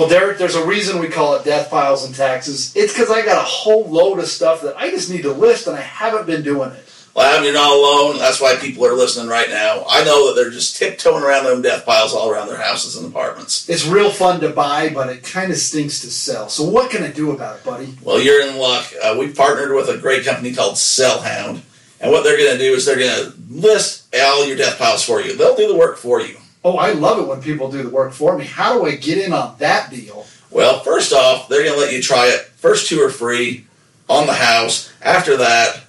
Well, there, there's a reason we call it death piles and taxes. It's because I got a whole load of stuff that I just need to list, and I haven't been doing it. Well, you're not alone. That's why people are listening right now. I know that they're just tiptoeing around them death piles all around their houses and apartments. It's real fun to buy, but it kind of stinks to sell. So what can I do about it, buddy? Well, you're in luck. Uh, we've partnered with a great company called Sellhound, and what they're going to do is they're going to list all your death piles for you. They'll do the work for you. Oh, I love it when people do the work for me. How do I get in on that deal? Well, first off, they're going to let you try it. First two are free on the house. After that,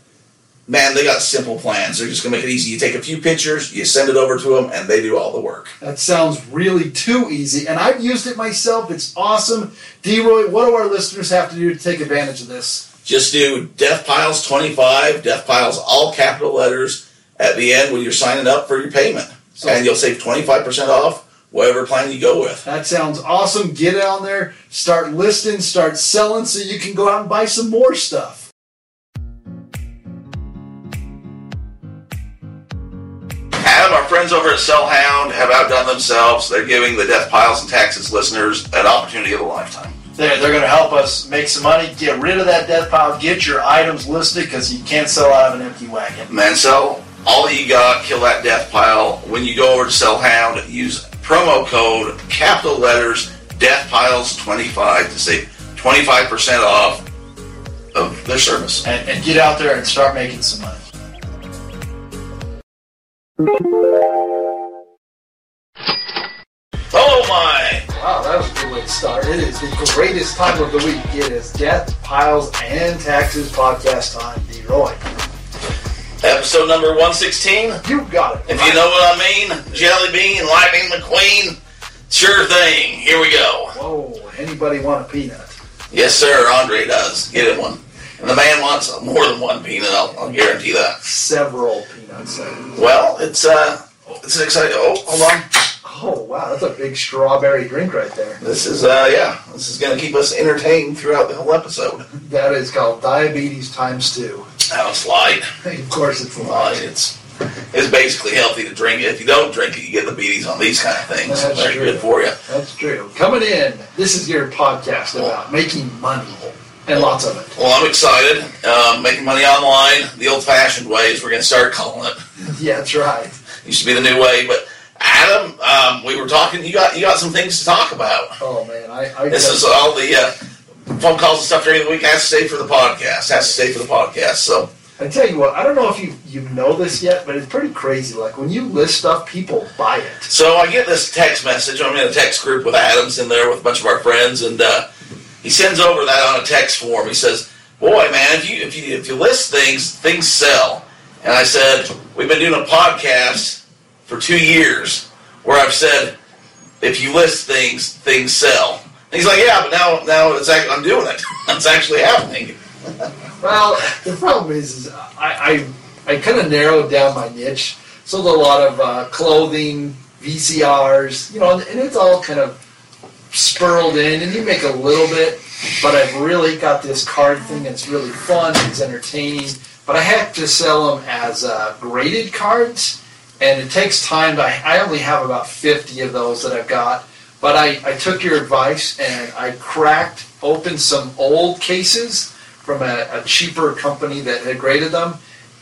man, they got simple plans. They're just going to make it easy. You take a few pictures, you send it over to them, and they do all the work. That sounds really too easy, and I've used it myself. It's awesome. D-Roy, what do our listeners have to do to take advantage of this? Just do Death Piles 25, Death Piles, all capital letters at the end when you're signing up for your payment. So- and you'll save 25% off whatever plan you go with. That sounds awesome. Get on there, start listing, start selling so you can go out and buy some more stuff. Adam, our friends over at Sellhound have outdone themselves. They're giving the Death Piles and Taxes listeners an opportunity of a lifetime. They're, they're going to help us make some money, get rid of that death pile, get your items listed because you can't sell out of an empty wagon. Mansell, all you got, kill that death pile. When you go over to Sellhound, use promo code, capital letters, Death Piles 25 to save 25% off of their service. And, and get out there and start making some money. Oh my! Wow, that was a good way to start. It is the greatest time of the week. It is Death, Piles, and Taxes podcast time. D-Roy. Episode number 116. You got it. If you know what I mean, Jelly Bean, Lightning McQueen, sure thing. Here we go. Whoa, anybody want a peanut? Yes, sir. Andre does. Get him one. And the man wants more than one peanut. I'll, I'll guarantee that. Several peanuts. Well, it's uh, it's an exciting. Oh, hold on. Oh, wow, that's a big strawberry drink right there. This is uh, yeah. This is going to keep us entertained throughout the whole episode. That is called diabetes times two. It's light. of course, it's Light. It's it's basically healthy to drink it. If you don't drink it, you get the beaties on these kind of things. That's true. good for you. That's true. Coming in, this is your podcast about making money and lots of it. Well, I'm excited. Um, making money online the old-fashioned way is we're going to start calling it. Yeah, that's right. Used to be the new way, but Adam, um, we were talking. You got you got some things to talk about. Oh man, I, I This is all the uh, phone calls and stuff during the week has to stay for the podcast. Has to stay for the podcast. So I tell you what, I don't know if you you know this yet, but it's pretty crazy. Like when you list stuff, people buy it. so I get this text message. I'm in a text group with Adams in there with a bunch of our friends, and uh, he sends over that on a text form. He says, "Boy, man, if you if you if you list things, things sell." And I said, "We've been doing a podcast for two years where I've said." If you list things, things sell. And he's like, yeah, but now, now it's act- I'm doing it. it's actually happening. Well, the problem is, is I I, I kind of narrowed down my niche. Sold a lot of uh, clothing, VCRs, you know, and it's all kind of spurled in, and you make a little bit. But I've really got this card thing that's really fun. It's entertaining. But I have to sell them as uh, graded cards, and it takes time. To, I only have about 50 of those that I've got. But I, I took your advice and I cracked open some old cases from a, a cheaper company that had graded them,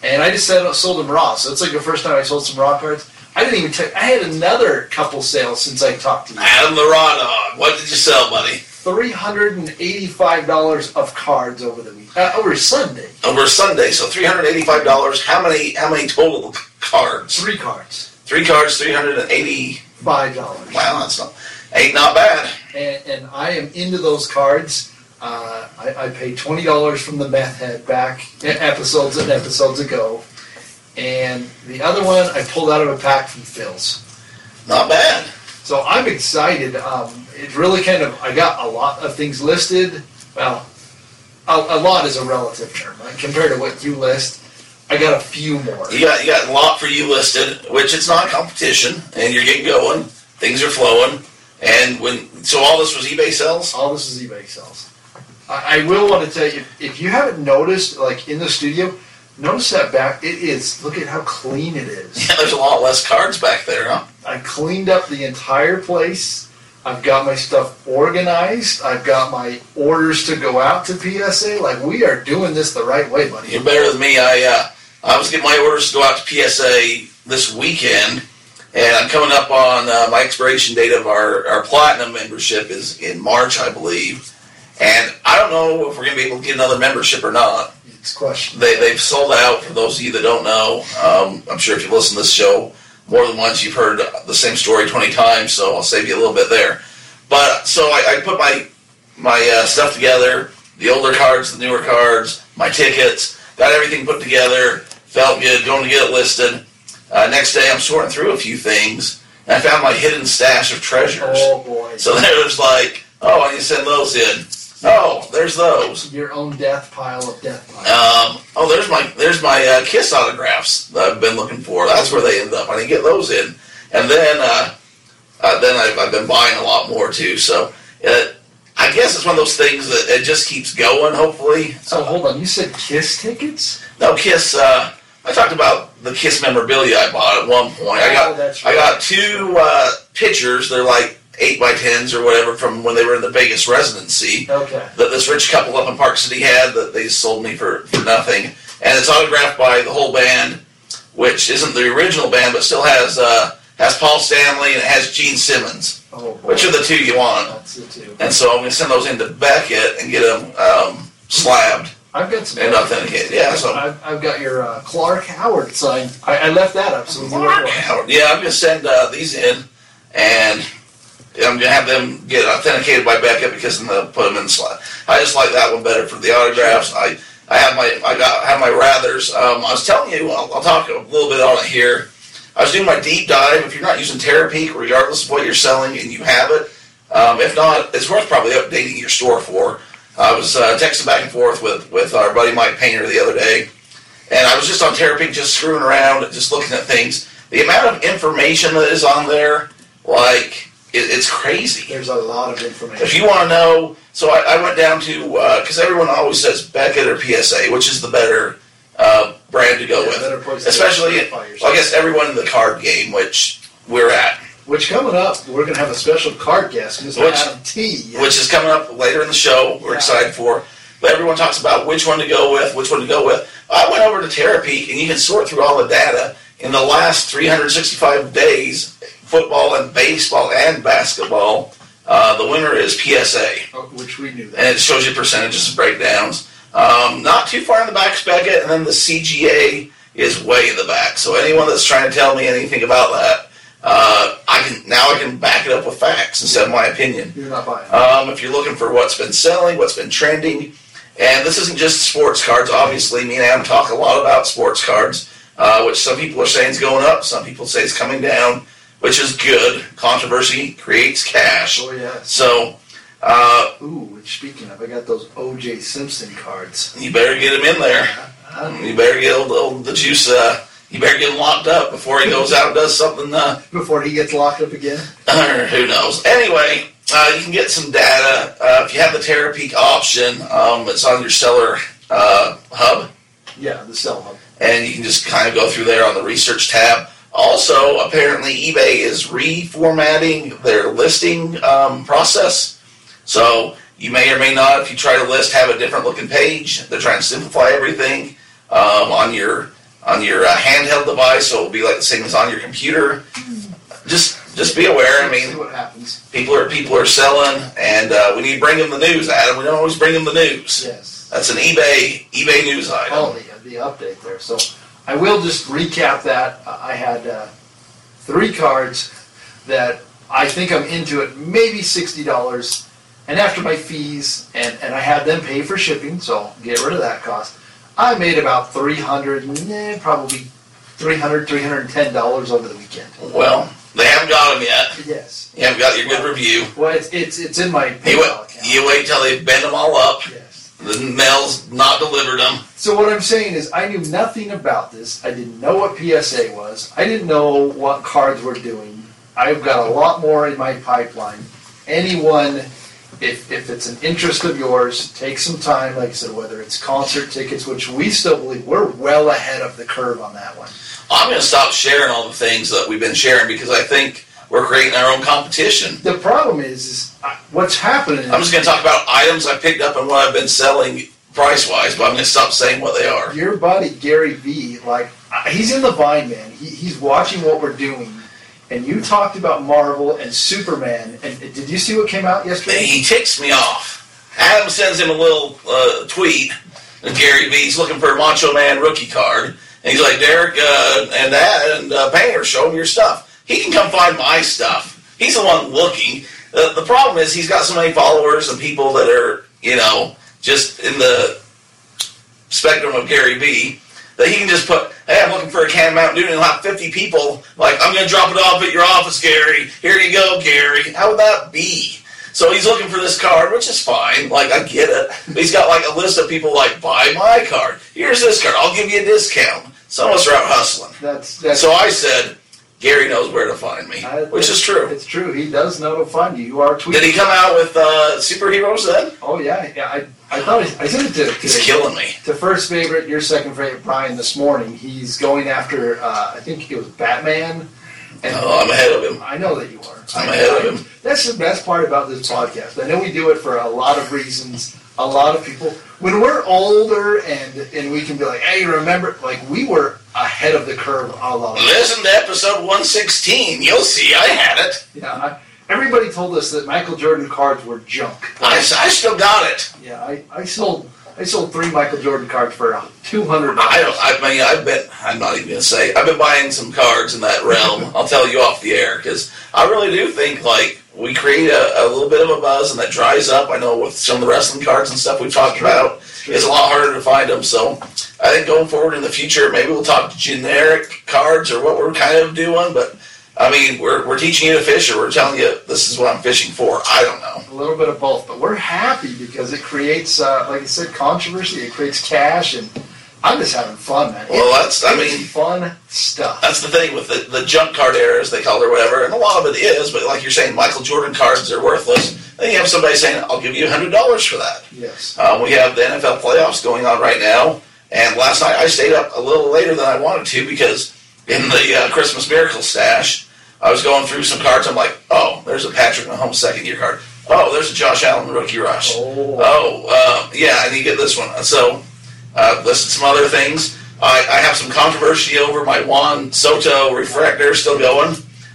and I just said, sold them raw. So it's like the first time I sold some raw cards. I didn't even take. I had another couple sales since I talked to you. Adam the Raw Dog, what did you sell, buddy? Three hundred and eighty-five dollars of cards over the week, uh, over Sunday. Over Sunday, so three hundred eighty-five dollars. How many? How many total cards? Three cards, Three cards, three hundred and eighty-five dollars. Wow, that's not ain't not bad. And, and I am into those cards. Uh, I, I paid twenty dollars from the meth head back episodes and episodes ago, and the other one I pulled out of a pack from Phil's. Not bad. So I'm excited. Um, it really kind of I got a lot of things listed. Well, a, a lot is a relative term right? compared to what you list. I got a few more. You got you got a lot for you listed, which it's not competition, and you're getting going. Things are flowing, and when so all this was eBay sales. All this is eBay sales. I, I will want to tell you if, if you haven't noticed, like in the studio, notice that back. It is. Look at how clean it is. Yeah, there's a lot less cards back there, huh? I cleaned up the entire place. I've got my stuff organized. I've got my orders to go out to PSA. Like we are doing this the right way, buddy. You're better than me. I uh, I was getting my orders to go out to PSA this weekend, and I'm coming up on uh, my expiration date of our, our platinum membership is in March, I believe. And I don't know if we're going to be able to get another membership or not. It's a question. They, they've sold out, for those of you that don't know. Um, I'm sure if you listen to this show more than once, you've heard the same story 20 times, so I'll save you a little bit there. But so I, I put my, my uh, stuff together the older cards, the newer cards, my tickets, got everything put together, felt good, going to get it listed. Uh, next day, I'm sorting through a few things, and I found my hidden stash of treasures. Oh boy. So there's like, oh, I need to send those in. Oh, there's those. Your own death pile of death piles. Um, oh, there's my there's my uh, Kiss autographs that I've been looking for. That's where they end up. I need to get those in, and then uh, uh, then I've, I've been buying a lot more too. So uh, I guess it's one of those things that it just keeps going. Hopefully, so hold on. You said Kiss tickets? no Kiss. Uh, I talked about the Kiss memorabilia I bought at one point. I Oh, got that's I got two uh, pictures. They're like eight by tens or whatever from when they were in the Vegas residency. Okay. that this rich couple up in Park City had that they sold me for, for nothing. And it's autographed by the whole band, which isn't the original band, but still has uh, has Paul Stanley and it has Gene Simmons. Oh boy. Which are the two you want? That's it too. And so I'm going to send those into Beckett and get them um, slabbed I've got some. and authenticated. Yeah, so I've, I've got your uh, Clark Howard sign. I, I left that up so you Mark know. Howard. Yeah, I'm going to send uh, these in, and I'm going to have them get authenticated by Beckett because then they'll put them in the slot. I just like that one better for the autographs. I I have my I got have my rathers. Um, I was telling you, I'll, I'll talk a little bit on it here. I was doing my deep dive. If you're not using Terapeak, regardless of what you're selling, and you have it, um, if not, it's worth probably updating your store for. I was uh, texting back and forth with with our buddy Mike Painter the other day, and I was just on Terapeak, just screwing around, just looking at things. The amount of information that is on there, like it, it's crazy. There's a lot of information. If you want to know, so I, I went down to because everyone always says Beckett or PSA, which is the better uh, brand to go Yeah, with, better place to especially yourself. I guess everyone in the card game, which we're at, Which coming up, we're gonna have a special card guest, Mr. Which- Adam T. which is coming up later in the show. We're Yeah. excited for. But everyone talks about which one to go with, which one to go with. I went over to Terapeak, and you can sort through all the data in the last 365 days, football and baseball and basketball. Uh, the winner is PSA. Oh, which we knew that. and it shows you percentages and breakdowns. Um, not too far in the back Beckett, and then the CGA is way in the back. So anyone that's trying to tell me anything about that, uh, I can now I can back it up with facts instead of my opinion. You're not buying. Um, if you're looking for what's been selling, what's been trending, and this isn't just sports cards. Obviously, me and Adam talk a lot about sports cards, uh, which some people are saying is going up, some people say it's coming down, which is good. Controversy creates cash. Oh yes. So uh, Ooh, which speaking of, I got those O.J. Simpson cards. you better get them in there. Uh, You better get old, old the juice. Uh, you better get him locked up before he goes out and does something. Uh, before he gets locked up again. who knows? Anyway, uh, you can get some data uh, if you have the Terapeak option. Um, it's on your seller uh, hub, Yeah, the cell hub. and you can just kind of go through there on the research tab. Also, apparently, eBay is reformatting their listing um, process. So you may or may not, if you try to list, have a different looking page. They're trying to simplify everything um, on your on your uh, handheld device, so it'll be like the same as on your computer. Just just be aware. I mean, what happens. people are people are selling, and uh, we need to bring them the news, Adam. We don't always bring them the news. Yes. That's an eBay eBay news item. Oh, the, the update there. So I will just recap that. I had uh, three cards that I think I'm into it, maybe sixty dollars, and after my fees, and, and I had them pay for shipping, so get rid of that cost. I made about three hundred, eh, probably 300 310 dollars over the weekend. Well, they haven't got them yet. Yes. You haven't got your good review. Well, it's it's it's in my You PayPal wait, account. you wait till they bend them all up. Yes. The mail's not delivered them. So what I'm saying is, I knew nothing about this. I didn't know what PSA was. I didn't know what cards were doing. I've got a lot more in my pipeline. Anyone, if if it's an interest of yours, take some time. Like I said, whether it's concert tickets, which we still believe we're well ahead of the curve on that one. I'm going to stop sharing all the things that we've been sharing because I think we're creating our own competition. The problem is, is uh, what's happening. I'm just going to talk about items I picked up and what I've been selling price wise, but I'm going to stop saying what they are. your buddy Gary V, like uh, he's in the Vine man. He, he's watching what we're doing, and you talked about Marvel and Superman. And did you see what came out yesterday? He ticks me off. Adam sends him a little uh, tweet. Gary V's looking for a Macho Man rookie card. And he's like, Derek uh, and that and uh, Painter, show him your stuff. He can come find my stuff. He's the one looking. Uh, the problem is he's got so many followers and people that are, you know, just in the spectrum of Gary V that he can just put, hey, I'm looking for a can of Mountain Dew, and he'll have 50 people like, I'm going to drop it off at your office, Gary. Here you go, Gary. How would that be? So he's looking for this card, which is fine. Like I get it. But he's got like a list of people like buy my card. Here's this card. I'll give you a discount. Some of us are out hustling. That's that's. So I said, Gary knows where to find me, I- which is true. It's true. He does know to find you. You are tweeting. Did he come out with uh, superheroes then? Oh yeah, yeah. I, I thought he, I sent it to He's to, killing me. to first favorite, your second favorite, Brian. This morning, he's going after. Uh, I think it was Batman. And Oh, I'm ahead of him. I know that you are. I'm ahead of him. That's the best part about this podcast. I know we do it for a lot of reasons. A lot of people, when we're older and and we can be like, hey, remember, like we were ahead of the curve a of Listen to episode 116. You'll see I had it. Yeah, I, everybody told us that Michael Jordan cards were junk. I, I still got it. Yeah, I, I sold I sold three Michael Jordan cards for two hundred. I don't. I mean, I've been. I'm not even gonna say. I've been buying some cards in that realm. I'll tell you off the air because I really do think like we create a, a little bit of a buzz and that dries up. I know with some of the wrestling cards and stuff we've talked about, it's a lot harder to find them. So I think going forward in the future, maybe we'll talk generic cards or what we're kind of doing. But I mean, we're we're teaching you to fish, or we're telling you this is what I'm fishing for. I don't know. A little bit of both, but we're happy because it creates, uh, like I said, controversy. It creates cash, and I'm just having fun, man. Well, that's. I mean. fun stuff. That's the thing with the, the junk card era, as they call it, or whatever, and a lot of it is, but like you're saying, Michael Jordan cards are worthless. Then you have somebody saying, I'll give you $100 for that. Yes. Um, we have the NFL playoffs going on right now, and last night I stayed up a little later than I wanted to because in the uh, Christmas Miracle stash, I was going through some cards. I'm like, oh, there's a Patrick Mahomes second year card. Oh, there's a Josh Allen rookie rush. Oh. Oh, um, yeah, I need to get this one. So, uh, listed some other things. I, I have some controversy over my Juan Soto refractor still going.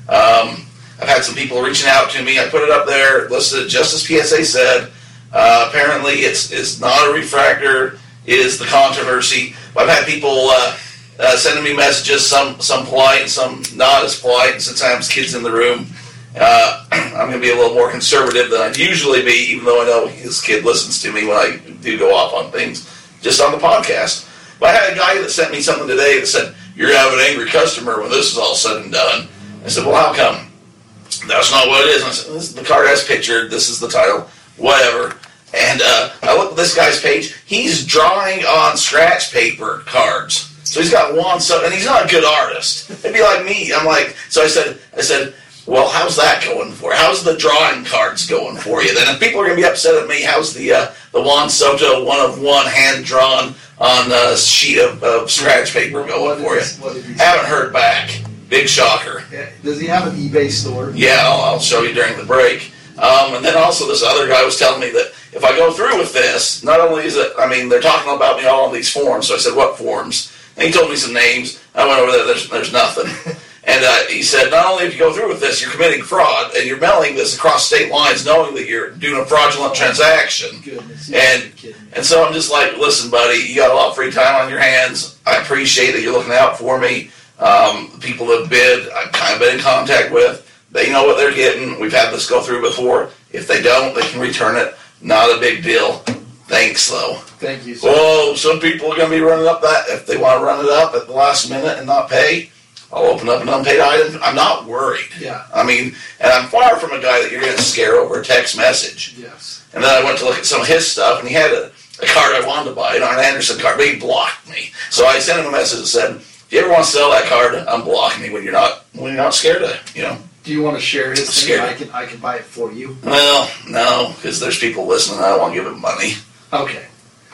Um, I've had some people reaching out to me. I put it up there, listed just as PSA said. Uh, apparently, it's it's not a refractor. Is the controversy? I've had people uh, uh, sending me messages, some some polite, some not as polite. Sometimes kids in the room. Uh, I'm going to be a little more conservative than I'd usually be, even though I know his kid listens to me when I do go off on things, just on the podcast. But I had a guy that sent me something today that said, "You're going to have an angry customer when this is all said and done." I said, "Well, how come?" That's not what it is. I said, this, the card has pictured. This is the title. Whatever. And uh, I look at this guy's page. He's drawing on scratch paper cards. So he's got one. So and he's not a good artist. It'd be like me. I'm like. So I said. I said. Well, how's that going for? you? How's the drawing cards going for you? Then if people are going to be upset at me, how's the uh, the Juan Soto one of one hand drawn on a sheet of, of scratch paper going for he- you? what did say? Haven't heard back. Big shocker. Yeah. Does he have an eBay store? Yeah, I'll, I'll show you during the break. Um, and then also, this other guy was telling me that if I go through with this, not only is it, I mean, they're talking about me all on these forms. So I said, what forms?" And he told me some names. I went over there, there's, there's nothing. and uh, he said, not only if you go through with this, you're committing fraud and you're mailing this across state lines knowing that you're doing a fraudulent transaction. Goodness. And- gotta be kidding me. And so I'm just like, listen, buddy, you got a lot of free time on your hands. I appreciate that you're looking out for me. Um, people that bid, I've kind of been in contact with. They know what they're getting. We've had this go through before. If they don't, they can return it. Not a big deal. Thanks, though. Thank you. Sir. Whoa, some people are going to be running up that. If they want to run it up at the last minute and not pay, I'll open up an unpaid item. I'm not worried. Yeah. I mean, and I'm far from a guy that you're going to scare over a text message. Yes. And then I went to look at some of his stuff, and he had a, a card I wanted to buy, an Arn Anderson card, but he blocked me. So I sent him a message that said, "If you ever want to sell that card, unblock me when you're not when you're not scared of you know." Do you want to share his thing? Scared. I can I can buy it for you. Well, no, because there's people listening. I don't want to give them money. Okay.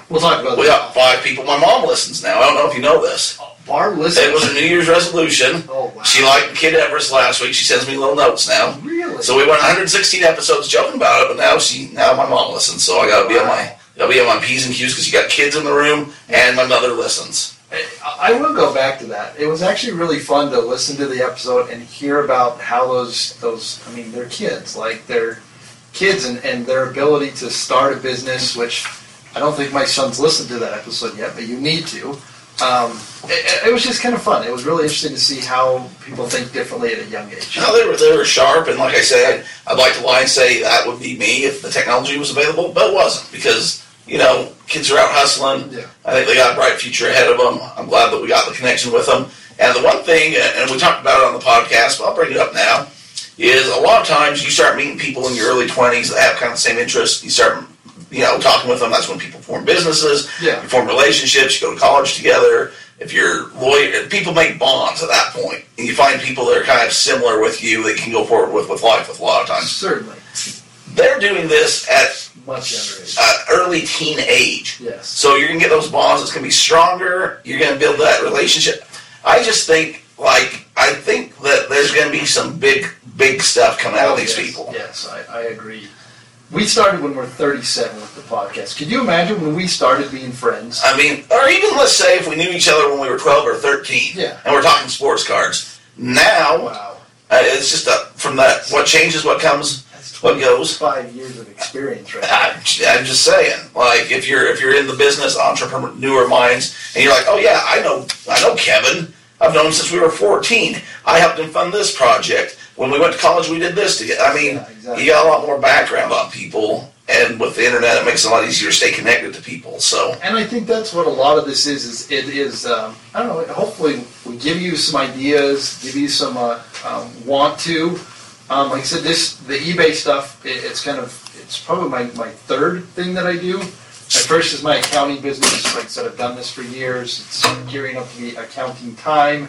We'll talk about We that. got five people. My mom listens now. I don't know if you know this. Barb. It was a New Year's resolution. Oh wow. She liked Kid Everest last week. She sends me little notes now. really. So we went 116 episodes joking about it, but now she now my mom listens. So I gotta be on my gotta be on my p's and q's because you got kids in the room and my mother listens. I I will go back to that. It was actually really fun to listen to the episode and hear about how those those I mean they're kids like they're kids and, and their ability to start a business which I don't think my son's listened to that episode yet but you need to. Um, it, it was just kind of fun. It was really interesting to see how people think differently at a young age. No, they were they were sharp, and like I said, I'd like to lie and say that would be me if the technology was available, but it wasn't because you know kids are out hustling. Yeah. I think they got a bright future ahead of them. I'm glad that we got the connection with them. And the one thing, and we talked about it on the podcast, but I'll bring it up now, is a lot of times you start meeting people in your early 20s that have kind of the same interests. You start, you know, talking with them. That's when people form businesses. Yeah. You form relationships. You go to college together. If you're lawyer, people make bonds at that point, and you find people that are kind of similar with you that you can go forward with with life with a lot of times. Certainly, They're doing this at much younger age. uh, early teen age. yes. So you're gonna get those bonds. It's gonna be stronger. You're gonna build that relationship. I just think, like, I think that there's gonna be some big, big stuff coming out Oh, of these yes, people. Yes, I, I agree. We started when we're 37 with the podcast. Could you imagine when we started being friends? I mean, or even let's say if we knew each other when we were 12 or 13, Yeah. and we're talking sports cards. Now Wow. uh, it's just a, from that what changes, what comes, what goes. Five years of experience right I'm. I'm just saying, like if you're if you're in the business, entrepreneur newer minds, and you're like, oh yeah, I know I know Kevin. I've known him since we were 14. I helped him fund this project. When we went to college, we did this together. I mean, Yeah, exactly. you got a lot more background on people, and with the internet, it makes it a lot easier to stay connected to people. So And I think that's what a lot of this is. Is it is um, I don't know. Hopefully, we give you some ideas, give you some uh, um, want to. Um, like I said, this the eBay stuff. It, it's kind of it's probably my, my third thing that I do. My first is my accounting business. Like I said, I've done this for years. It's gearing up to be accounting time.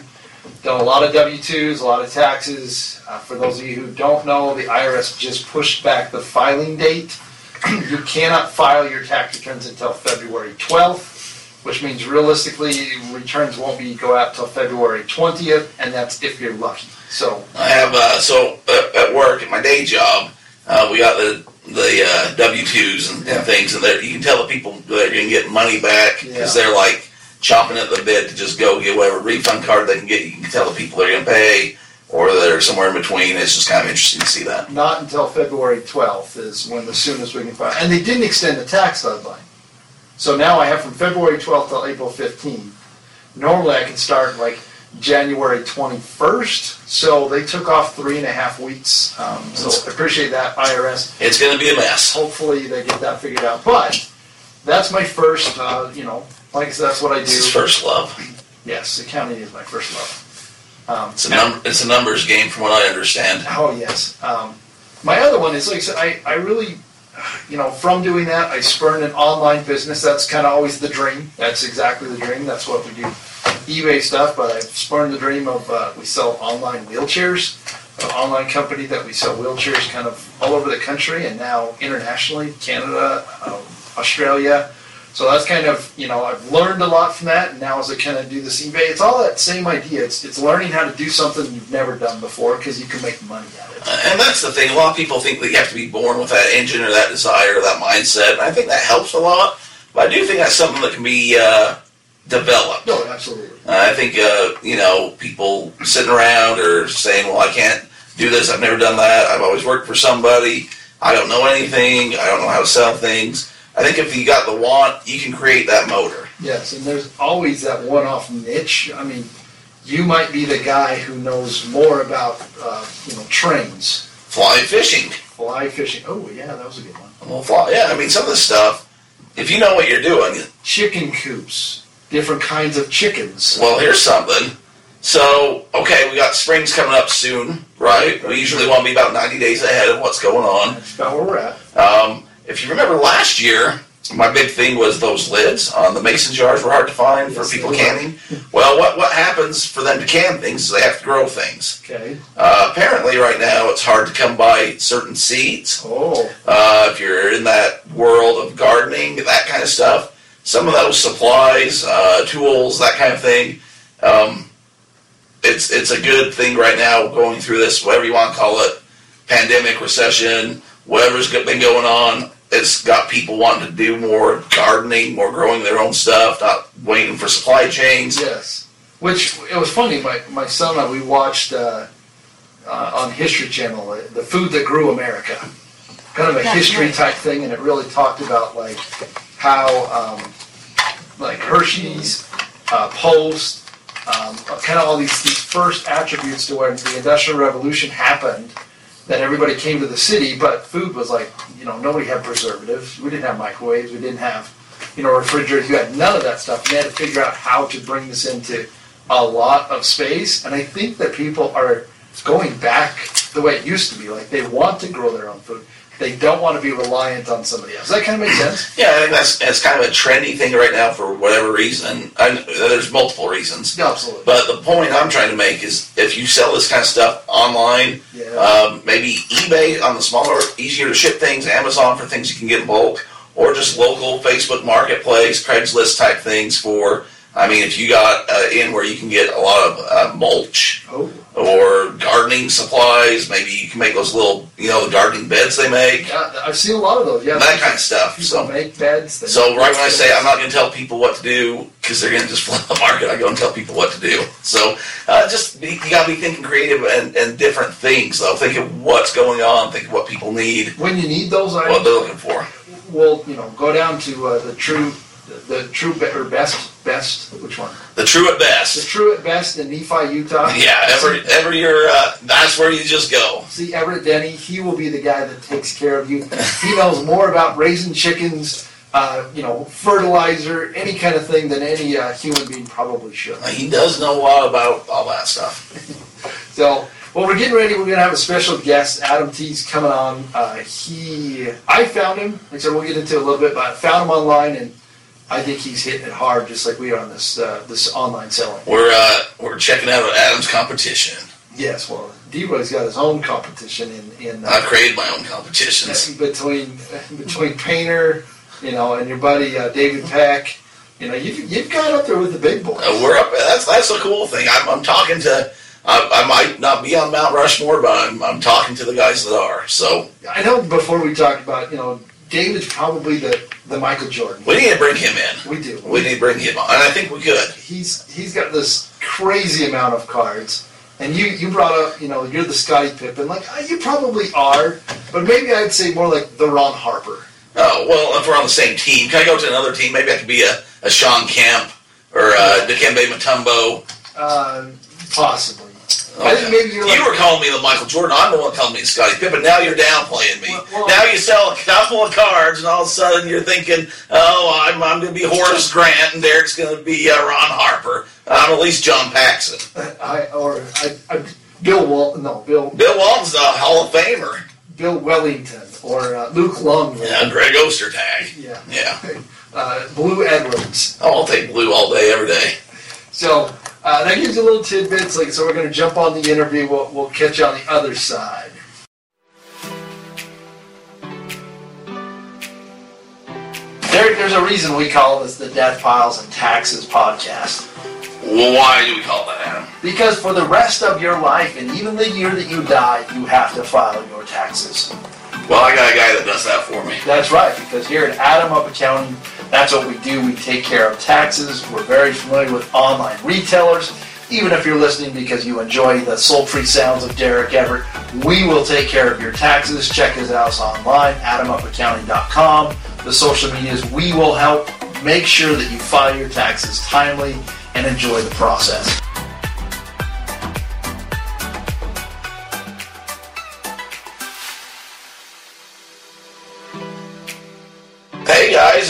Done a lot of W twos, a lot of taxes. Uh, for those of you who don't know, the IRS just pushed back the filing date you cannot file your tax returns until February 12th, which means realistically, returns won't be go out till February 20th, and that's if you're lucky. So, I have uh, so uh, at work at my day job, uh, we got the the uh, W twos and, Yeah. and things, and they're- you can tell the people that you're gonna get money back because Yeah. they're like chomping at the bit to just go get whatever refund card they can get. You can tell the people they're gonna pay, or they're somewhere in between. It's just kind of interesting to see that. not until February 12th is when the soonest we can file. And they didn't extend the tax deadline. So now I have from February 12th till April 15th. Normally I can start like January 21st. So they took off three and a half weeks. Um, so I appreciate that, IRS. It's gonna be a mess. hopefully they get that figured out. But that's my first, uh, you know, like I that's what I It's his do. first love. Yes, accounting is my first love. Um, It's a num- It's a numbers game, from what I understand. oh yes. Um, my other one is like I said, I, I really, you know, from doing that, I spurned an online business. That's kind of always the dream. That's exactly the dream. That's what we do, eBay stuff. But I've spurned the dream of uh, we sell online wheelchairs. An online company that we sell wheelchairs kind of all over the country and now internationally, Canada, um, Australia. So that's kind of, you know, I've learned a lot from that, and now as I kind of do this eBay, it's all that same idea. It's, it's learning how to do something you've never done before because you can make money at it. And that's the thing. A lot of people think that you have to be born with that engine or that desire or that mindset. And I think that helps a lot. But I do think that's something that can be uh, developed. No, absolutely. I think uh, you know people sitting around or saying, "Well, I can't do this. I've never done that. I've always worked for somebody. I don't know anything. I don't know how to sell things." I think if you got the want, you can create that motor. Yes, and there's always that one-off niche. I mean, you might be the guy who knows more about, uh, you know, trains, Fly fishing. fly fishing. Oh, yeah, that was a good one. Well, fly. Yeah, I mean some of the stuff. If you know what you're doing, Chicken coops, different kinds of chickens. Well, here's something. So, okay, we got springs coming up soon, right? We usually want to be about 90 days ahead of what's going on. That's about where we're at. Um, if you remember last year, my big thing was those lids on the mason jars were hard to find Yes, for people they were. canning. Well, what, what happens for them to can things is they have to grow things. Okay. Uh, apparently, right now, it's hard to come by certain seeds. Oh, Uh, if you're in that world of gardening, that kind of stuff, some of those supplies, uh, tools, that kind of thing, um, it's it's a good thing right now going through this, whatever you want to call it, pandemic, recession, whatever's been going on. It's got people wanting to do more gardening, more growing their own stuff, not waiting for supply chains. Yes. Which it was funny. My my son and I we watched uh, uh, on History Channel uh, the food that grew America, kind of a That's history right. type thing, and it really talked about like how um, like Hershey's, uh, Post, um, kind of all these these first attributes to when the Industrial Revolution happened. That everybody came to the city, but food was like you know nobody had preservatives. We didn't have microwaves. We didn't have you know refrigerators. You had none of that stuff. And they had to figure out how to bring this into a lot of space. And I think that people are going back the way it used to be. Like they want to grow their own food. They don't want to be reliant on somebody else. Does that kind of make sense? Yeah, I think that's that's kind of a trendy thing right now for whatever reason. And there's multiple reasons. Yeah, absolutely. But the point I'm trying to make is if you sell this kind of stuff online, Yeah. um, maybe eBay on the smaller, easier to ship things, Amazon for things you can get in bulk, or just local Facebook Marketplace, Craigslist type things for. I mean, if you got uh, in where you can get a lot of uh, mulch oh, or gardening supplies, maybe you can make those little, you know, the gardening beds they make, yeah. I've seen a lot of those. Yeah. that kind of stuff. So. make beds. So right when I say. I'm not going to tell people what to do because they're going to just flood the market, I go and tell people what to do. So uh, just be, you got to be thinking creative and, and different things. Though think of what's going on, think of what people need, when you need those items, what they're looking for. we'll you know go down to uh, the true, the, the true be- or best best. Which one? The true at best. The best. true at best in Nephi, Utah. Yeah, every every year uh, that's where you just go. See Everett Denny, he will be the guy that takes care of you. He knows more about raising chickens, uh, you know, fertilizer, any kind of thing than any uh, human being probably should. He does know a lot about all that stuff. So, well, we're getting ready. We're going to have a special guest. Adam T's coming on. Uh, he, I found him. Like I said, we'll get into it a little bit, but I found him online, and I think he's hitting it hard, just like we are on this uh, this online selling. We're uh, we're checking out Adam's competition. Yes, well, D-Boy's got his own competition in in. I Uh, created my own competitions. between between Painter, you know, and your buddy uh, David Peck. You know, you've, you've got up there with the big boys. Uh, we're up. That's that's the cool thing. I'm, I'm talking to. I, I might not be on Mount Rushmore, but I'm, I'm talking to the guys that are. So I know before we talked about, you know, David's probably the, the Michael Jordan. we need to bring him in. We do. We need to bring him on, and I think we could. He's he's got this crazy amount of cards. And you, you brought up, you know, you're the Scottie Pippen. Like, uh, you probably are, but maybe I'd say more like the Ron Harper. Oh well, if we're on the same team, can I go to another team? Maybe I could be a, a Shawn Kemp or uh, Dikembe Mutombo. Uh, possibly. I think maybe you're you were calling me the Michael Jordan. I'm the one calling me Scottie Pippen. Now you're downplaying me. Well, well- now you sell a couple of cards, and all of a sudden you're thinking, "Oh, I'm, I'm going to be Horace Grant, and Derek's going to be uh, Ron Harper. I'm at least John Paxson. I, or I, I, Bill Walton. no, Bill, Bill Walton's the Hall of Famer. Bill Wennington, or uh, Luke Lundgren. Yeah, Greg Ostertag. Yeah. Yeah. Uh, Blue Edwards. Oh, I'll take blue all day, every day. So uh, that gives you a little tidbits. Like, so we're going to jump on the interview. We'll, we'll catch you on the other side. There, there's a reason we call this the Death Files and Taxes podcast. Why do we call that, Adam? Because for the rest of your life and even the year that you die, you have to file your taxes. Well, I got a guy that does that for me. That's right, because here at Adam Up Accounting, that's what we do. We take care of taxes. We're very familiar with online retailers. Even if you're listening because you enjoy the sultry sounds of Derek Everett, we will take care of your taxes. Check us out online, adamupaccounting.com. The social medias, we will help make sure that you file your taxes timely and enjoy the process.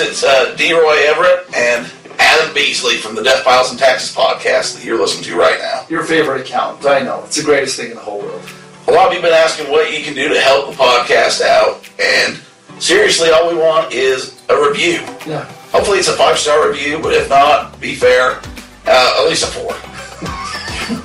It's uh, D. Roy Everett and Adam Beasley from the Death Files and Taxes podcast that you're listening to right now. Your favorite account, I know. It's the greatest thing in the whole world. A lot of you have been asking what you can do to help the podcast out, and seriously, all we want is a review. Yeah. Hopefully, it's a five star review, but if not, be fair, uh, at least a four.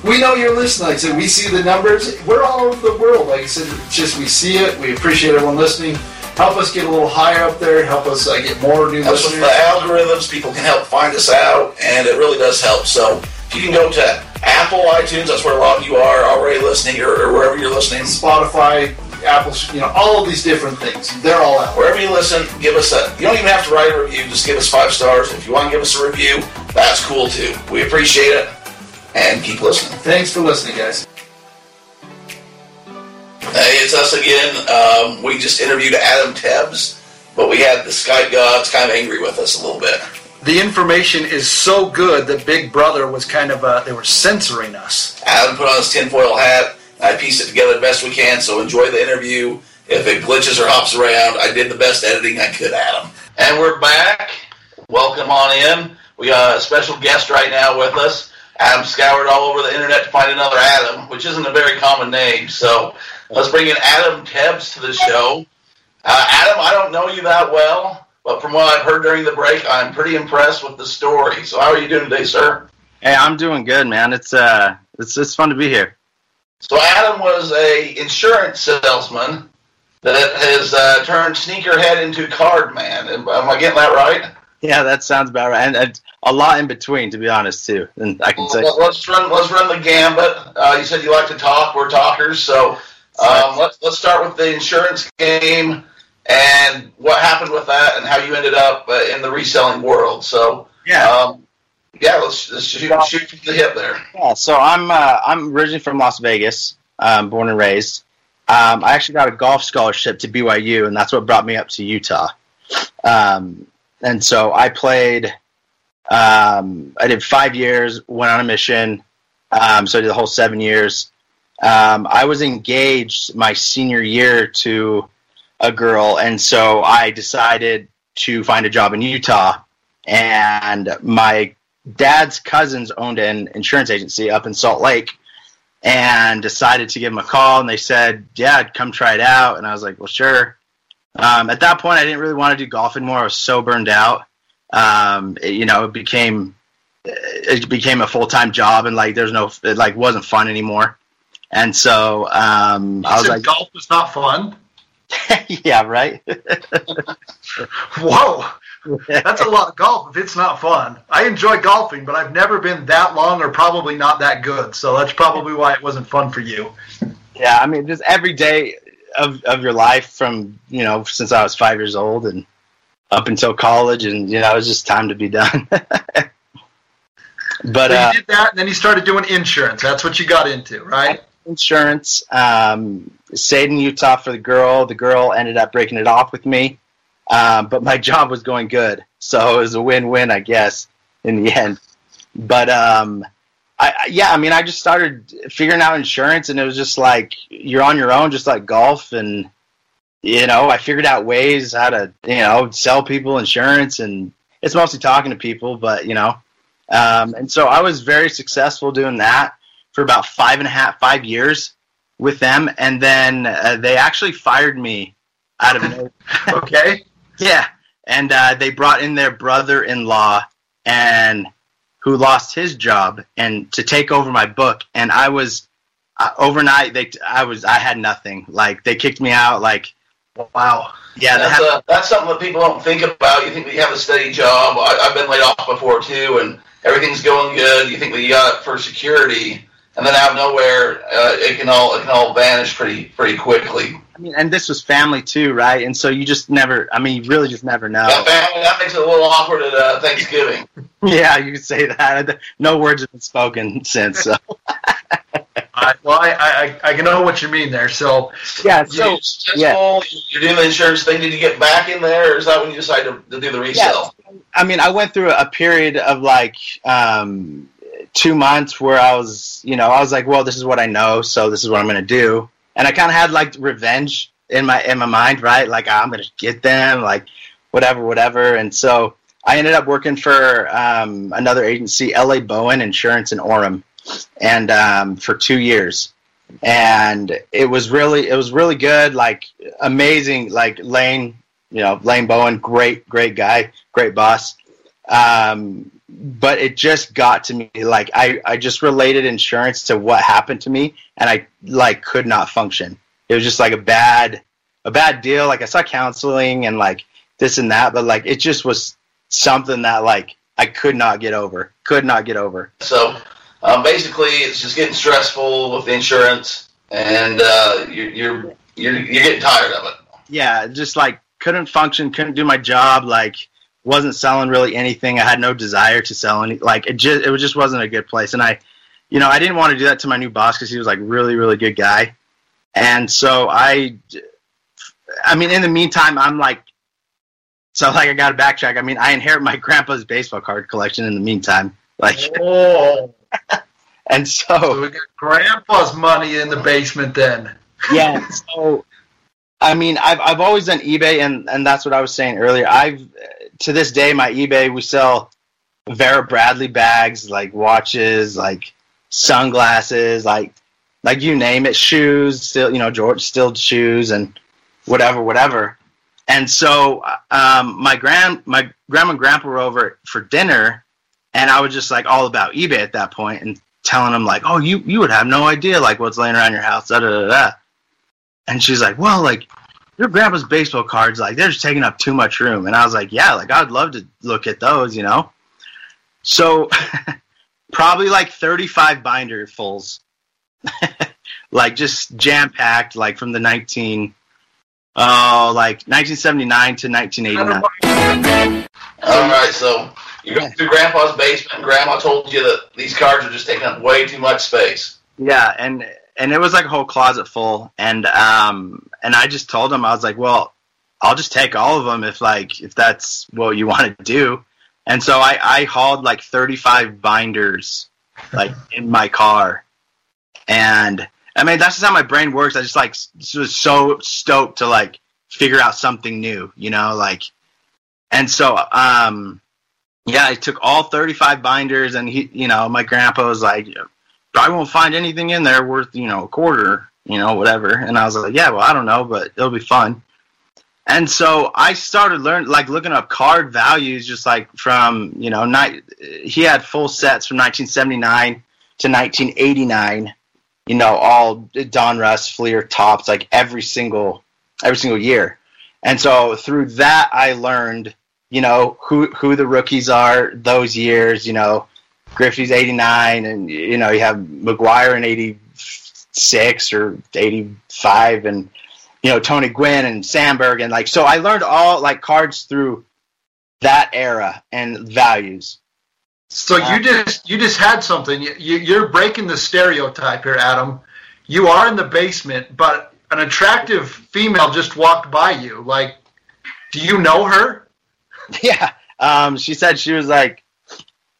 We know you're listening. Like I said, we see the numbers. We're all over the world. Like I said, it's just we see it. We appreciate everyone listening. Help us get a little higher up there. Help us uh, get more new Helps with listeners. the algorithms, people can help find us out, and it really does help. So If you can go to Apple iTunes, that's where a lot of you are already listening, or, or wherever you're listening. Spotify, Apple, you know, all of these different things. They're all out. Wherever you listen, give us a. You don't even have to write a review. Just give us five stars. If you want to give us a review, that's cool too. We appreciate it, and keep listening. Thanks for listening, guys. Hey, it's us again. Um, we just interviewed Adam Tebbs, but we had the Skype gods kind of angry with us a little bit. The information is so good that Big Brother was kind of uh, they were censoring us. Adam put on his tinfoil hat. I pieced it together the best we can. So enjoy the interview. If it glitches or hops around, I did the best editing I could, Adam. And we're back. Welcome on in. We got a special guest right now with us. Adam scoured all over the internet to find another Adam, which isn't a very common name. So let's bring in Adam Tebbs to the show. Uh, Adam, I don't know you that well, but from what I've heard during the break, I'm pretty impressed with the story. So how are you doing today, sir? Hey, I'm doing good, man. It's uh, it's it's fun to be here. So Adam was a insurance salesman that has uh, turned sneakerhead into card man. Am, I getting that right? Yeah, that sounds about right, and, and a lot in between, to be honest, too. And I can say, let's run let's run the gambit. Uh, you said you like to talk. We're talkers, so um, let's let's start with the insurance game and what happened with that and how you ended up uh, in the reselling world. So yeah, um, yeah, let's, let's shoot, shoot from the hip there. yeah. So I'm uh, I'm originally from Las Vegas, um, born and raised. Um, I actually got a golf scholarship to BYU, and that's what brought me up to Utah. Um, and so I played. Um, I did five years, went on a mission. Um, so I did the whole seven years. Um, I was engaged my senior year to a girl, and so I decided to find a job in Utah. And my dad's cousins owned an insurance agency up in Salt Lake, and decided to give him a call. And they said, "Yeah, come try it out." And I was like, "Well, sure." Um, at that point, I didn't really want to do golf anymore. I was so burned out. Um, it- you know, it became it became a full time job, and like there's no it like wasn't fun anymore. And so um, I was like, golf was not fun. "Yeah, right." Whoa, that's a lot of golf if it's not fun. I enjoy golfing, but I've never been that long or probably not that good. So that's probably why it wasn't fun for you. Yeah, I mean, just every day of of your life from you know since I was five years old and up until college, and you know it was just time to be done. but So uh, you did that, and then you started doing insurance. That's what you got into, right? Insurance, um, stayed in Utah for the girl. The girl ended up breaking it off with me, um, but my job was going good, so it was a win-win, I guess, in the end. But um, I, yeah, I mean, I just started figuring out insurance, and it was just like you're on your own, just like golf, and you know, I figured out ways how to, you know, sell people insurance, and it's mostly talking to people, but you know, um, and so I was very successful doing that for about five and a half, five years with them, and then uh, they actually fired me out of nowhere. Okay. Yeah, and uh, they brought in their brother-in-law and who lost his job and to take over my book. And I was uh, overnight. They, I was, I had nothing. Like they kicked me out. Like Wow. yeah, that's, had, uh, that's something that people don't think about. You think that you have a steady job. I, I've been laid off before too, and everything's going good. You think that you got it for security, and then out of nowhere, uh, it can all it can all vanish pretty pretty quickly. I mean, and this was family too, right? And so you just never. I mean, you really just never know. That, family, that makes it a little awkward at uh, Thanksgiving. Yeah, you could say that. No words have been spoken since. So. I, well, I, I I know what you mean there. So Yeah, So, you're successful. You're doing the insurance thing. Did you get back in there, or is that when you decided to, to do the resale? I mean, I went through a period of like um, two months where I was, you know, I was like, well, this is what I know, so this is what I'm going to do, and I kind of had like revenge in my in my mind, right? Like I'm going to get them, like whatever, whatever, and so I ended up working for um, another agency, LA Bowen Insurance in Orem, and um, for two years. And it was really, it was really good, like amazing, like Lane, you know, Lane Bowen, great, great guy, great boss. Um, but it just got to me, like I, I just related insurance to what happened to me, and I like could not function. It was just like a bad, a bad deal. Like I saw counseling and like this and that, but like it just was something that like I could not get over, could not get over. So Um, basically, it's just getting stressful with the insurance, and uh, you're, you're you're you're getting tired of it. Yeah, just like couldn't function, couldn't do my job, like wasn't selling really anything. I had no desire to sell any. Like it just it just wasn't a good place, and I, you know, I didn't want to do that to my new boss because he was like really really good guy, and so I, I mean, in the meantime, I'm like. So like I got to backtrack. I mean, I inherit my grandpa's baseball card collection in the meantime. Like, Oh, and so so we got grandpa's money in the basement then. yeah. So, I mean, I've I've always done eBay, and and that's what I was saying earlier. I've to this day, my eBay we sell Vera Bradley bags, like watches, like sunglasses, like like you name it, shoes, still you know George still shoes and whatever, whatever. And so, um, my grand my grandma and grandpa were over for dinner, and I was just like all about eBay at that point, and telling them like, "Oh, you you would have no idea like what's laying around your house." Da da da da. And she's like, "Well, like your grandpa's baseball cards, like they're just taking up too much room." And I was like, "Yeah, like I'd love to look at those, you know." So probably like thirty-five binder fulls, like just jam packed, like from the nineteen, oh, like nineteen seventy-nine to nineteen eighty-nine. All right, so you go through Grandpa's basement, Grandma told you that these cards are just taking up way too much space. Yeah, and and it was like a whole closet full, and um, and I just told him I was like, well, I'll just take all of them if like if that's what you want to do, and so I I hauled like thirty five binders, like in my car, and I mean that's just how my brain works. I just like was so stoked to like figure out something new, you know, like, and so um, yeah, I took all thirty five binders, and he, you know, my grandpa was like, I won't find anything in there worth, you know, a quarter, you know, whatever. And I was like, yeah, well, I don't know, but it'll be fun. And so I started learning, like looking up card values, just like from, you know, ni- he had full sets from 1979 to 1989, you know, all Donruss, Fleer Topps, like every single, every single year. And so through that, I learned, you know, who, who the rookies are those years, you know, Griffey's 89 and you know you have McGwire in 86 or 85 and you know Tony Gwynn and Sandberg and like so I learned all like cards through that era and values. So you just you just had something. You, you- you're breaking the stereotype here, Adam. You are in the basement, but an attractive female just walked by you. Like, do you know her? Yeah. Um she said she was like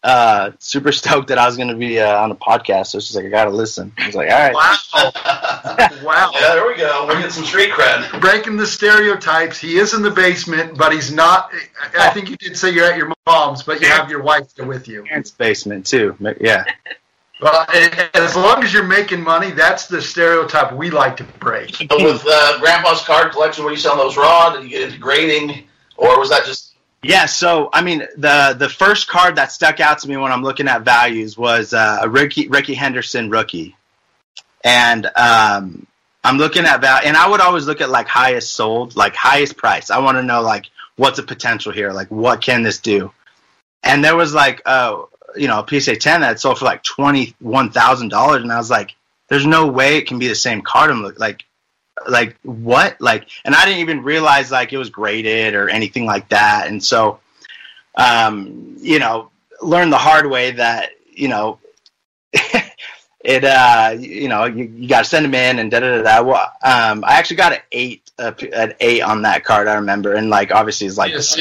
uh super stoked that I was going to be uh, on a podcast so she's like I got to listen. I was like all right. Wow, wow. Yeah, there we go. We're getting some street cred. Breaking the stereotypes. He is in the basement, but he's not. I I think you did say you're at your mom's, but you have your wife there with you. Parents' basement too. Yeah. Well, as long as you're making money, that's the stereotype we like to break. But with uh, Grandpa's card collection, were you selling those raw? Did you get into grading, or was that just Yeah, so I mean the the first card that stuck out to me when I'm looking at values was uh, a Rickey Rickey Henderson rookie, and um, I'm looking at val and I would always look at like highest sold, like highest price. I want to know like what's the potential here, like what can this do? And there was like uh you know a PSA 10 that sold for like twenty one thousand dollars, and I was like, there's no way it can be the same card. I'm like like what like and i didn't even realize like it was graded or anything like that. And so um you know learned the hard way that you know it uh you know you, you got to send them in and da da da da. Well, um i actually got an eight uh, an eight on that card i remember. And like obviously it's like Yes.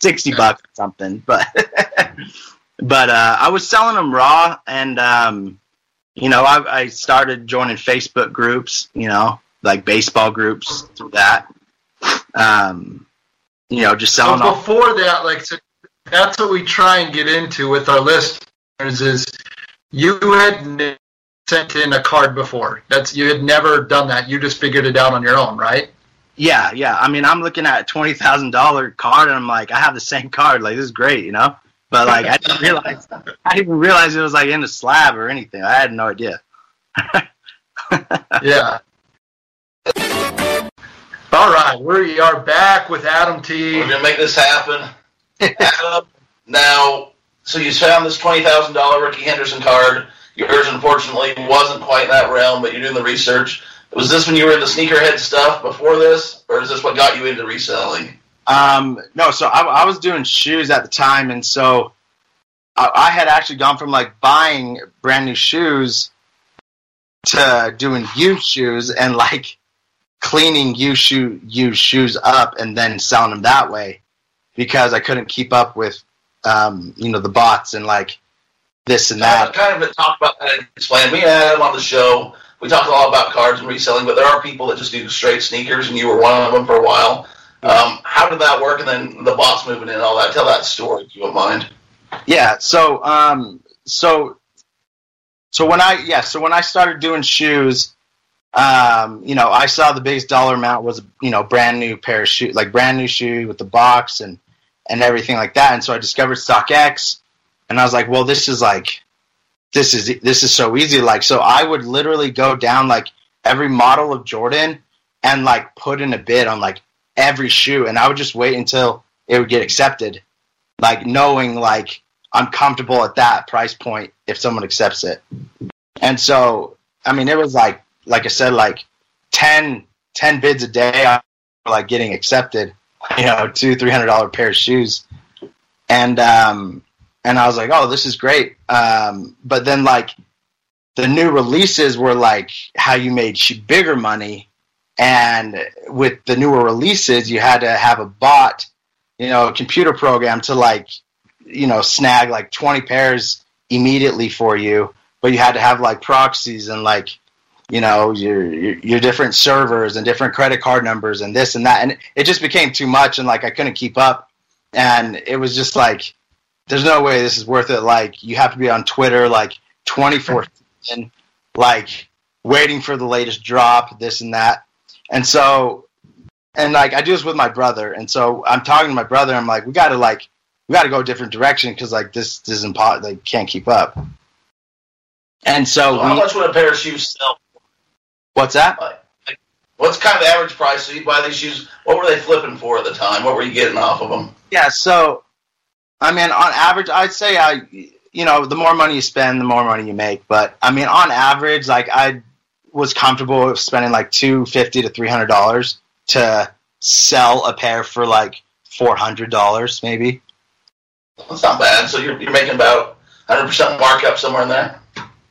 60 bucks or something but but uh i was selling them raw and um you know I, I started joining facebook groups you know like baseball groups through that um you know just selling So off before that, like so that's what we try and get into with our listeners is you had ne- sent in a card before. That's you had never done that. You just figured it out on your own, right? yeah yeah i mean i'm looking at a twenty thousand dollar card and i'm like i have the same card like this is great you know but like i didn't realize i didn't realize it was like in a slab or anything i had no idea Yeah. All right, we are back with Adam T. we're gonna make this happen? Adam, now, so you found this twenty thousand dollar Rickey Henderson card. Yours, unfortunately, wasn't quite in that realm, but you're doing the research. Was this when you were into sneakerhead stuff before this, or is this what got you into reselling? Um, no, so I, I was doing shoes at the time, and so I, I had actually gone from like buying brand new shoes to doing used shoes and like cleaning used shoe used shoes up and then selling them that way because I couldn't keep up with um, you know the bots and like this and that. kind of talked about that and explained. We had him on the show. We talked a lot about cards and reselling, but there are people that just do straight sneakers, and you were one of them for a while. Um, how did that work? And then the bots moving in and all that. Tell that story if you don't mind. Yeah. So, um, so, so when I yeah, so when I started doing shoes, um, you know, I saw the biggest dollar amount was you know brand new pair of shoes, like brand new shoe with the box and and everything like that. And so I discovered StockX, and I was like, well, this is like, this is this is so easy. Like, so I would literally go down like every model of Jordan and like put in a bid on like every shoe, and I would just wait until it would get accepted, like knowing like I'm comfortable at that price point if someone accepts it. And so, I mean, it was like, like I said, like 10, 10 bids a day, like getting accepted, you know, two, three hundred dollar pair of shoes. And, um, and I was like, oh, this is great. Um, but then like the new releases were like how you made bigger money. And with the newer releases, you had to have a bot, you know, a computer program to like you know snag like 20 pairs immediately for you but you had to have like proxies and like you know your, your your different servers and different credit card numbers and this and that and it just became too much and like I couldn't keep up and it was just like there's no way this is worth it like you have to be on Twitter like 24 and like waiting for the latest drop this and that and so and like I do this with my brother and so I'm talking to my brother I'm like we got to like we got to go a different direction because like this, this is impossible. They can't keep up. And so, So how we, much would a pair of shoes sell? What's that? Like, like, what's kind of the average price? So you buy these shoes. What were they flipping for at the time? What were you getting off of them? Yeah. So, I mean, on average, I'd say I, you know, the more money you spend, the more money you make. But I mean, on average, like I was comfortable spending like two fifty to three hundred dollars to sell a pair for like four hundred dollars, maybe. That's not bad. So you're, you're making about 100% markup somewhere in there.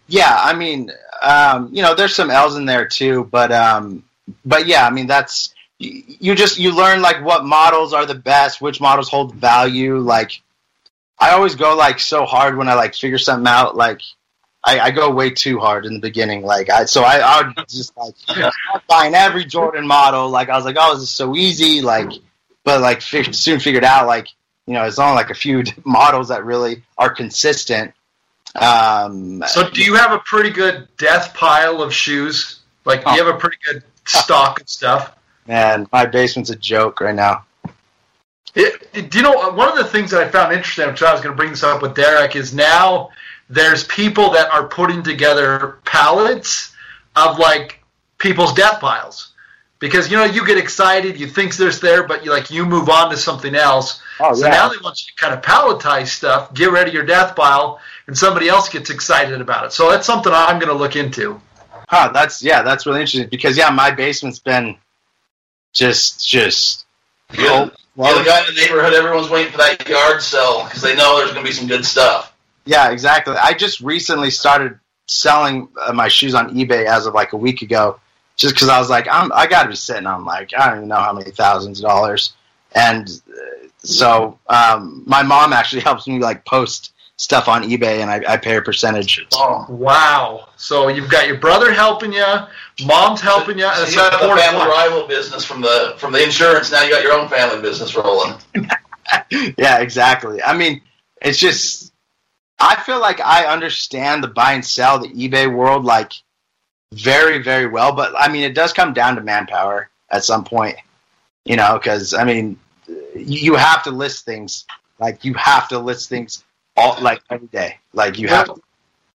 Yeah, I mean, um, you know, there's some L's in there too, but um, but yeah, I mean, that's you, just you learn like what models are the best, which models hold value. Like, I always go like so hard when I like figure something out. Like, I, I go way too hard in the beginning. Like, I so I, I would just like buying every Jordan model. Like, I was like, oh, this is so easy. Like, but like soon figured out like you know, it's only like a few models that really are consistent. Um, So, do you have a pretty good death pile of shoes? Like, do you have a pretty good stock of stuff? man, my basement's a joke right now. It, it- do you know one of the things that I found interesting? Which I was going to bring this up with Derek is now there's people that are putting together pallets of like people's death piles because you know you get excited, you think there's there, but you like you move on to something else. Oh So now they want you to kind of palletize stuff, get rid of your death pile, and somebody else gets excited about it. So that's something I'm going to look into. Huh, that's yeah, that's really interesting because yeah, my basement's been just just You're, oh, the guy in the neighborhood. Everyone's waiting for that yard sale because they know there's going to be some good stuff. yeah, exactly. I just recently started selling uh, my shoes on eBay as of like a week ago, just because I was like, I'm I got to be sitting on like I don't even know how many thousands of dollars, and uh, so um, my mom actually helps me like post stuff on eBay, and I, I pay a percentage. Oh. Wow. So you've got your brother helping you, mom's helping you, and So you got the family one. rival business from the from the insurance. Now you got your own family business rolling. yeah, exactly. I mean, it's just I feel like I understand the buy and sell, the eBay world, like very, very well. But I mean, it does come down to manpower at some point, you know, because I mean, you have to list things like you have to list things all like every day, like you have. To,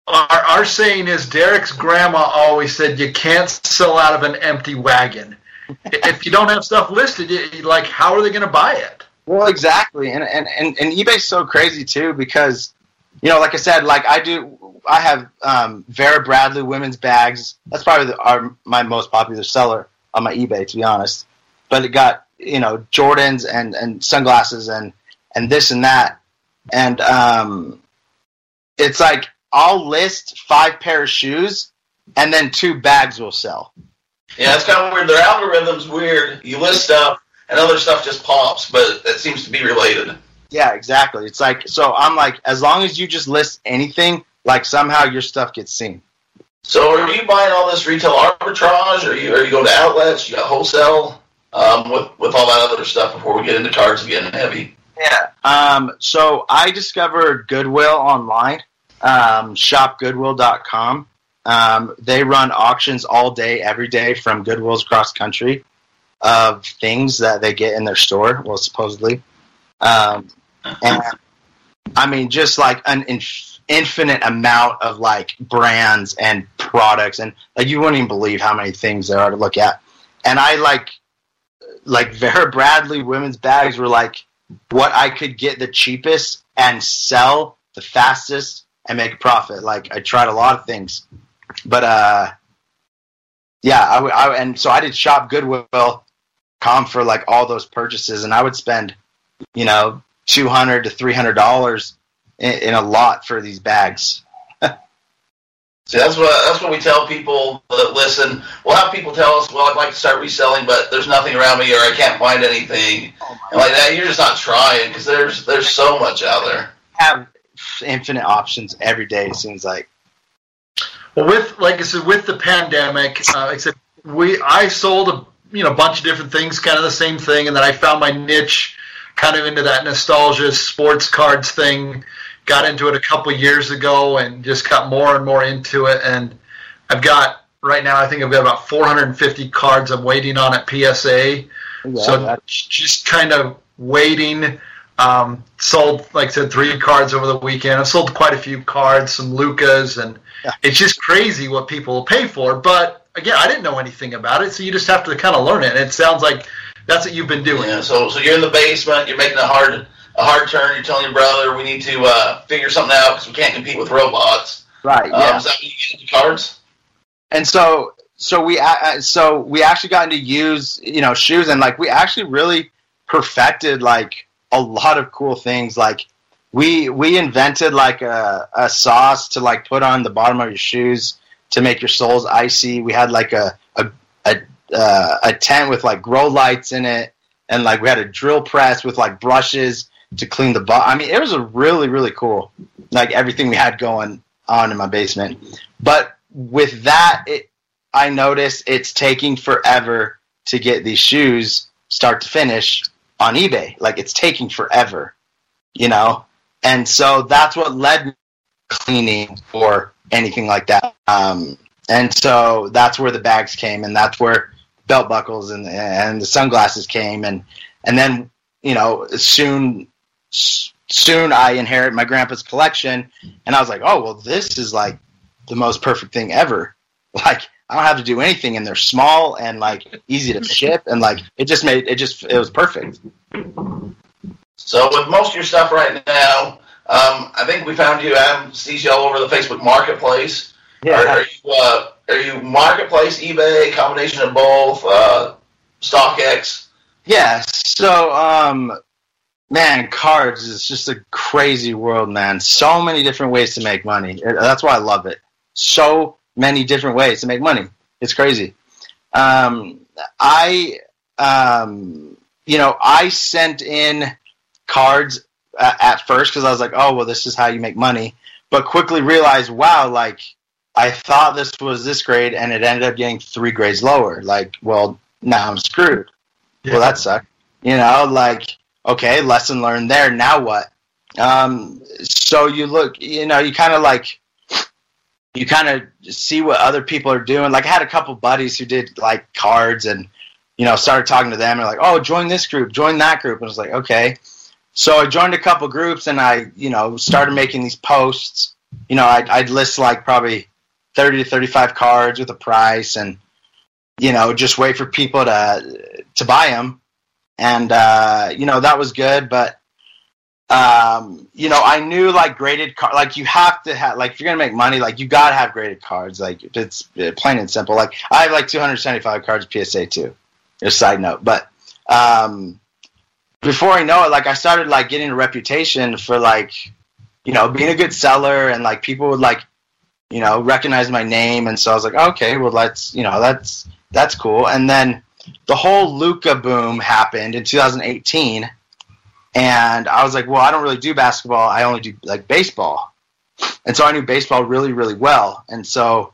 Our, our saying is Derek's grandma always said you can't sell out of an empty wagon. if you don't have stuff listed, you, you- like how are they going to buy it? well, exactly, and and and and eBay's so crazy too because you know, like I said, like I do I have um, Vera Bradley women's bags. That's probably the, our, my most popular seller on my eBay, to be honest. But it got you know Jordans and and sunglasses and and this and that, and um, it's like I'll list five pair of shoes, and then two bags will sell. Yeah, it's kind of weird. Their algorithm's weird. You list stuff, and other stuff just pops, but it seems to be related. Yeah, exactly. It's like so. I'm like, as long as you just list anything, like somehow your stuff gets seen. So, are you buying all this retail arbitrage, or are you are you going to outlets? You got wholesale um, with with all that other stuff before we get into cards getting heavy. Yeah. Um, so I discovered Goodwill online, um, shopgoodwill.com. Um, they run auctions all day, every day from Goodwills across country of things that they get in their store, well, supposedly. Um, and I mean, just like an inf- infinite amount of like brands and products, and like you wouldn't even believe how many things there are to look at. And I like, like Vera Bradley women's bags were like what I could get the cheapest and sell the fastest and make a profit. Like I tried a lot of things, but uh, yeah, I, I and so I did shop Goodwill com for like all those purchases, and I would spend, you know, two hundred to three hundred dollars in, in a lot for these bags. See, that's what that's what we tell people that listen. We'll have people tell us, "Well, I'd like to start reselling, but there's nothing around me, or I can't find anything." and like that, you're just not trying because there's there's so much out there. Have infinite options every day. It seems like. Well, with like I said, with the pandemic, uh, like I said, we I sold a you know bunch of different things, kind of the same thing, and then I found my niche, kind of into that nostalgia sports cards thing. Got into it a couple years ago and just got more and more into it. And I've got right now, I think I've got about 450 cards I'm waiting on at PSA. Yeah, so that- just kind of waiting. Um, sold, like I said, three cards over the weekend. I sold quite a few cards, some Lukas, and Yeah. it's just crazy what people will pay for. But again, I didn't know anything about it, so you just have to kind of learn it. And it sounds like that's what you've been doing. Yeah, so so you're in the basement, you're making a hard a hard turn. You're telling your brother we need to uh, figure something out because we can't compete with robots. right. Um, Yeah. is that when you get into cards? and so so we uh, so we actually got into use you know shoes and like we actually really perfected like a lot of cool things like we we invented like a, a sauce to like put on the bottom of your shoes to make your soles icy we had like a a a, uh, a tent with like grow lights in it and like we had a drill press with like brushes to clean the butt i mean it was a really really cool like everything we had going on in my basement but with that, it I notice it's taking forever to get these shoes start to finish on eBay. Like it's taking forever, you know. And so that's what led me cleaning or anything like that. Um, and so that's where the bags came, and that's where belt buckles and and the sunglasses came, and and then you know soon soon I inherit my grandpa's collection, and I was like, oh well, this is like the most perfect thing ever. Like I don't have to do anything, and they're small and like easy to ship, and like it just made it just it was perfect. So with most of your stuff right now, um, I think we found you. Adam sees you all over the Facebook Marketplace. Are, are you uh, are you Marketplace, eBay, combination of both, uh, StockX? Yeah. So, um, man, cards is just a crazy world, man. So many different ways to make money. That's why I love it. So many different ways to make money. It's crazy. Um, I, um, you know, I sent in cards uh, at first because I was like, oh, well, this is how you make money. But quickly realized, wow, like I thought this was this grade, and it ended up getting three grades lower. Like, well, now I'm screwed. Well, that sucked. You know, like, okay, lesson learned there. Now what? Um, so you look, you know, you kind of like, you kind of see what other people are doing. Like, I had a couple buddies who did like cards and, you know, started talking to them and like, oh, join this group, join that group. And I was like, okay. So I joined a couple groups and I, you know, started making these posts. You know, I'd, I'd list like probably 30 to 35 cards with a price and, you know, just wait for people to to buy them, and uh, you know that was good. But um, you know, I knew like graded card, like you have to have, like if you're gonna make money, like you gotta have graded cards. Like it's uh, plain and simple. Like I have like 275 cards PSA too. Just side note, but um, before I know it, like I started like getting a reputation for like, you know, being a good seller and like people would like, you know, recognize my name, and so I was like, okay, well let's, you know, that's that's cool. And then the whole Luka boom happened in 2018 and I was like, well, I don't really do basketball. I only do like baseball. And so I knew baseball really, really well. And so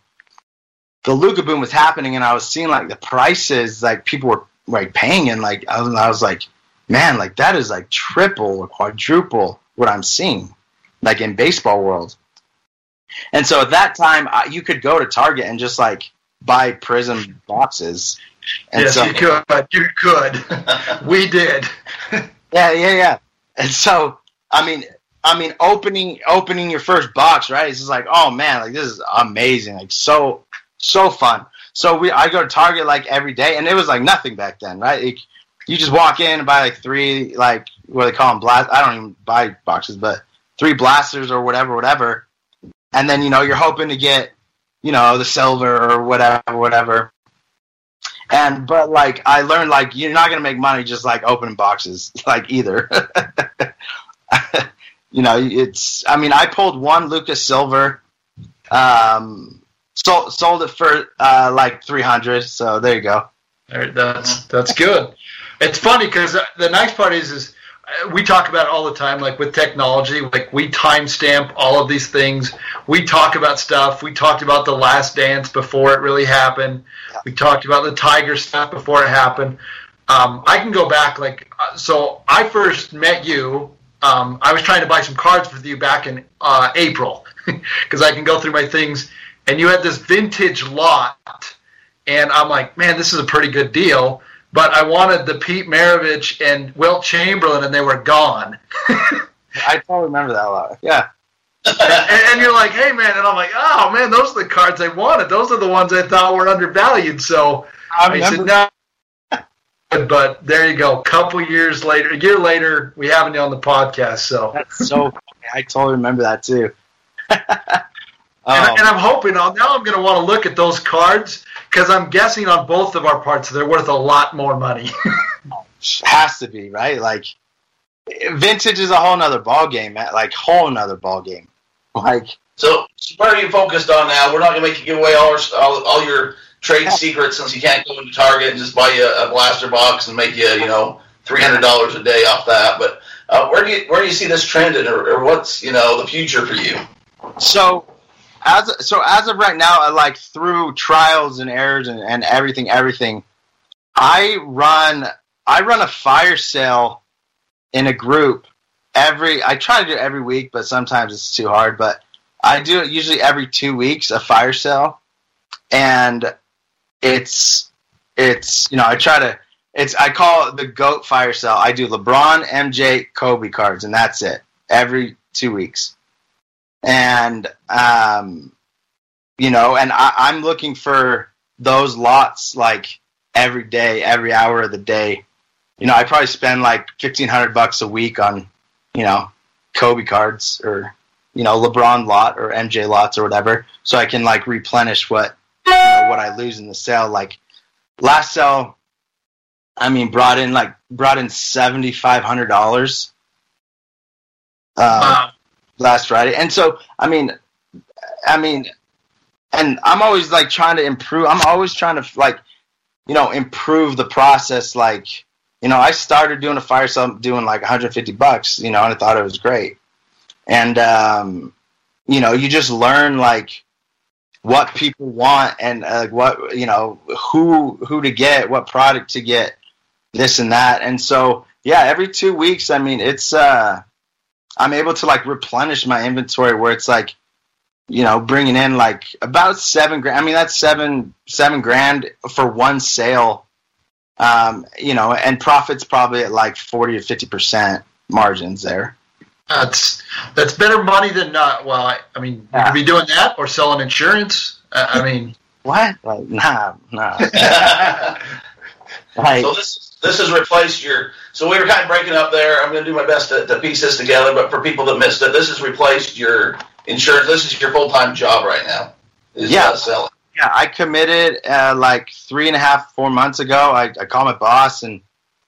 the Luka boom was happening, and I was seeing like the prices like people were like paying, and like I was, I was like, man, like that is like triple or quadruple what I'm seeing, like in baseball world. And so at that time, I, you could go to Target and just like buy Prizm boxes. And yes, so, you could. You could. we did. Yeah, yeah, yeah. And so, I mean, I mean, opening opening your first box, right? It's just like, oh man, like this is amazing, like so so fun. So we, I go to Target like every day, and it was like nothing back then, right? Like, you just walk in and buy like three, like what they call them, blast. I don't even buy boxes, but three blasters or whatever, whatever. And then you know you're hoping to get, you know, the silver or whatever, whatever. And but like I learned like you're not gonna make money just like opening boxes like either. you know, it's I mean I pulled one Luka's Silver, um, sold sold it for uh, like three hundred. So there you go. That's that's good. It's funny because the nice part is is we talk about it all the time, like with technology, like we timestamp all of these things. We talk about stuff. We talked about the Last Dance before it really happened. We talked about the Tiger stuff before it happened. Um, I can go back, like, uh, so I first met you. Um, I was trying to buy some cards with you back in uh, April because I can go through my things, and you had this vintage lot, and I'm like, man, this is a pretty good deal but I wanted the Pete Maravich and Wilt Chamberlain, and they were gone. I totally remember that a lot. Yeah. and, and, you're like, hey man, and I'm like, oh man, those are the cards I wanted. Those are the ones I thought were undervalued. So I, I said, no. But there you go. A couple years later, a year later, we have you on the podcast. So that's so. Funny. I totally remember that too. oh. and, and I'm hoping now I'm going to want to look at those cards because I'm guessing on both of our parts they're worth a lot more money. Has to be right. Like vintage is a whole nother ball game, man. Like whole nother ball game. Like so, where are you focused on now? We're not gonna make you give away all, our, all, all your trade secrets since you can't go into Target and just buy you a, a blaster box and make you you know three hundred dollars a day off that. But uh, where do you where do you see this trending, or, or what's you know the future for you? So as so as of right now, like through trials and errors and, and everything, everything, I run I run a fire sale in a group every. I try to do it every week, but sometimes it's too hard. But I do it usually every two weeks, a fire sale, and it's it's you know I try to it's I call it the goat fire sale. I do LeBron, MJ, Kobe cards, and that's it every two weeks and um, you know, and I, I'm looking for those lots like every day, every hour of the day. You know, I probably spend like fifteen hundred bucks a week on, you know, Kobe cards or you know LeBron lot or MJ lots or whatever, so I can like replenish what you know, what I lose in the sale. Like last sale, I mean, brought in like brought in seventy five hundred dollars. Um, wow last Friday. And so, I mean, I mean, and I'm always like trying to improve. I'm always trying to like, you know, improve the process. Like, you know, I started doing a fire sale doing like 150 bucks, you know, and I thought it was great. And, um, you know, you just learn like what people want and uh, what, you know, who, who to get, what product to get, this and that. And so, yeah, every two weeks, I mean, it's, uh, I'm able to like replenish my inventory where it's like, you know, bringing in like about seven grand. I mean, that's seven seven grand for one sale. Um, you know, and profits probably at like forty to fifty percent margins there. That's that's better money than not. Well, I, I mean, yeah. you could be doing that or selling insurance. Uh, I mean, what? Like, nah, nah. Right. So this this has replaced your. So we were kind of breaking up there. I'm going to do my best to, to piece this together. But for people that missed it, this has replaced your insurance. This is your full time job right now. Is Yeah. uh, selling. Yeah, I committed uh, like three and a half, four months ago. I, I called my boss and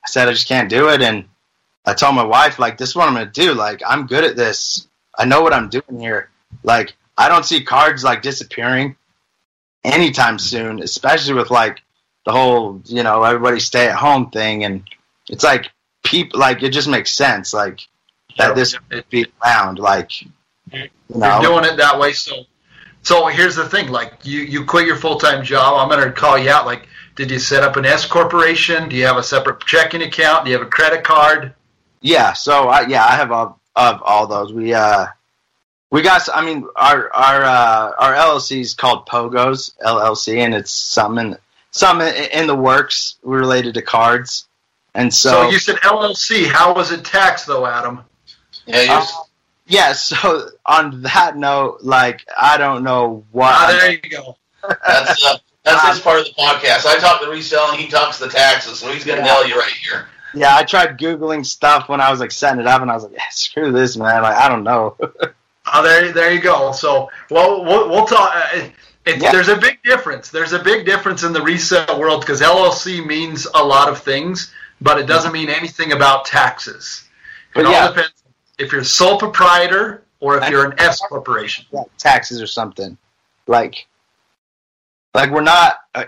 I said I just can't do it. And I told my wife, like, this is what I'm going to do. Like, I'm good at this. I know what I'm doing here. Like, I don't see cards like disappearing anytime soon, especially with like the whole, you know, everybody stay at home thing. And it's like people, like, it just makes sense. Like, that this would be around. Like, you You're doing it that way. So, so here's the thing: like you, you quit your full time job. I'm going to call you out. Like, did you set up an S corporation? Do you have a separate checking account? Do you have a credit card? Yeah, so I yeah, I have all of all those. We uh we got I mean our our uh our LLC is called Pogos LLC and it's some in some in, in the works related to cards. And So, so, you said LLC. How was it taxed, though, Adam? Yeah, you're, uh, yeah, so on that note, like I don't know what Ah, there you go. that's uh, that's his part of the podcast. I talk the reselling. He talks the taxes. So he's going to Yeah. nail you right here. Yeah, I tried googling stuff when I was like setting it up and I was like, yeah, screw this man, like I don't know. Oh, there, there you go. So, well, we'll, we'll talk. Uh, it, it, Yeah. There's a big difference. There's a big difference in the resale world because LLC means a lot of things, but it doesn't mean anything about taxes. It But all yeah. depends if you're sole proprietor or if you're an S corporation. yeah, taxes or something. Like, like we're not uh,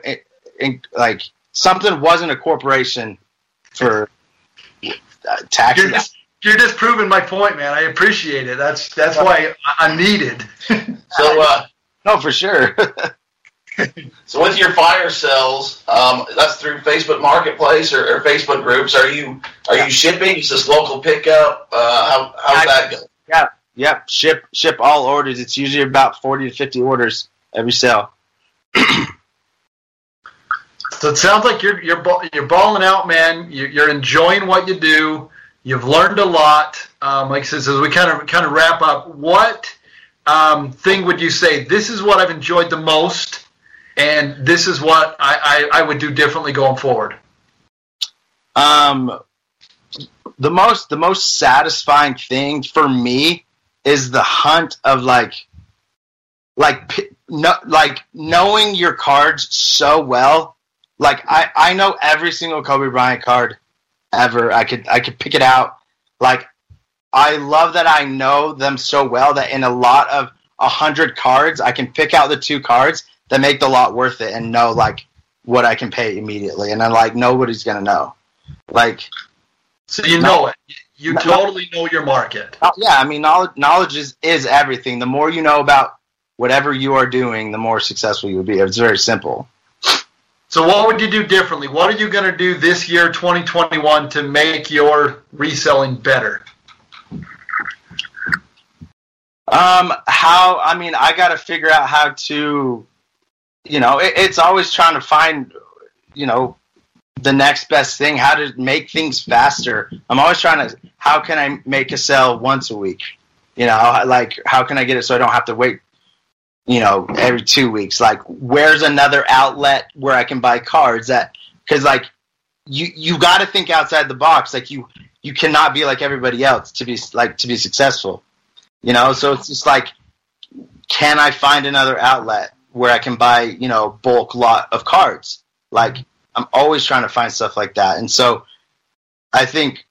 like something wasn't a corporation for uh, taxes. You're just, you're just proving my point, man. I appreciate it. That's that's why I- I'm needed. So uh, no, for sure. so with your fire sales, um, that's through Facebook Marketplace or, or Facebook groups. Are you are you shipping? Is this local pickup? Uh, how how's that go? Yeah, yep, ship ship all orders. It's usually about forty to fifty orders every sale. So it sounds like you're you're you're balling out, man. You're, you're enjoying what you do. You've learned a lot. Um, like I said, as we kind of kind of wrap up, what um, thing would you say? This is what I've enjoyed the most, and this is what I, I, I would do differently going forward. Um, the most the most satisfying thing for me is the hunt of like, like no, like knowing your cards so well. Like I I know every single Kobe Bryant card ever. I could I could pick it out. Like I love that I know them so well that in a lot of a hundred cards, I can pick out the two cards that make the lot worth it and know like what I can pay immediately. And I'm like nobody's gonna know. Like So you No. know it. You No. totally know your market. Oh, yeah, I mean, knowledge, knowledge is, is everything. The more you know about whatever you are doing, the more successful you will be. It's very simple. So what would you do differently? What are you going to do this year, 2021, to make your reselling better? Um, how? I mean, I got to figure out how to, you know, it, it's always trying to find, you know, the next best thing. How to make things faster. I'm always trying to. How can I make a sale once a week? You know, like how can I get it so I don't have to wait you know, every two weeks. Like, where's another outlet where I can buy cards that? Because like, you you got to think outside the box. Like you you cannot be like everybody else to be like to be successful. You know, so it's just like, can I find another outlet where I can buy you know bulk lot of cards? Like, I'm always trying to find stuff like that, and so I think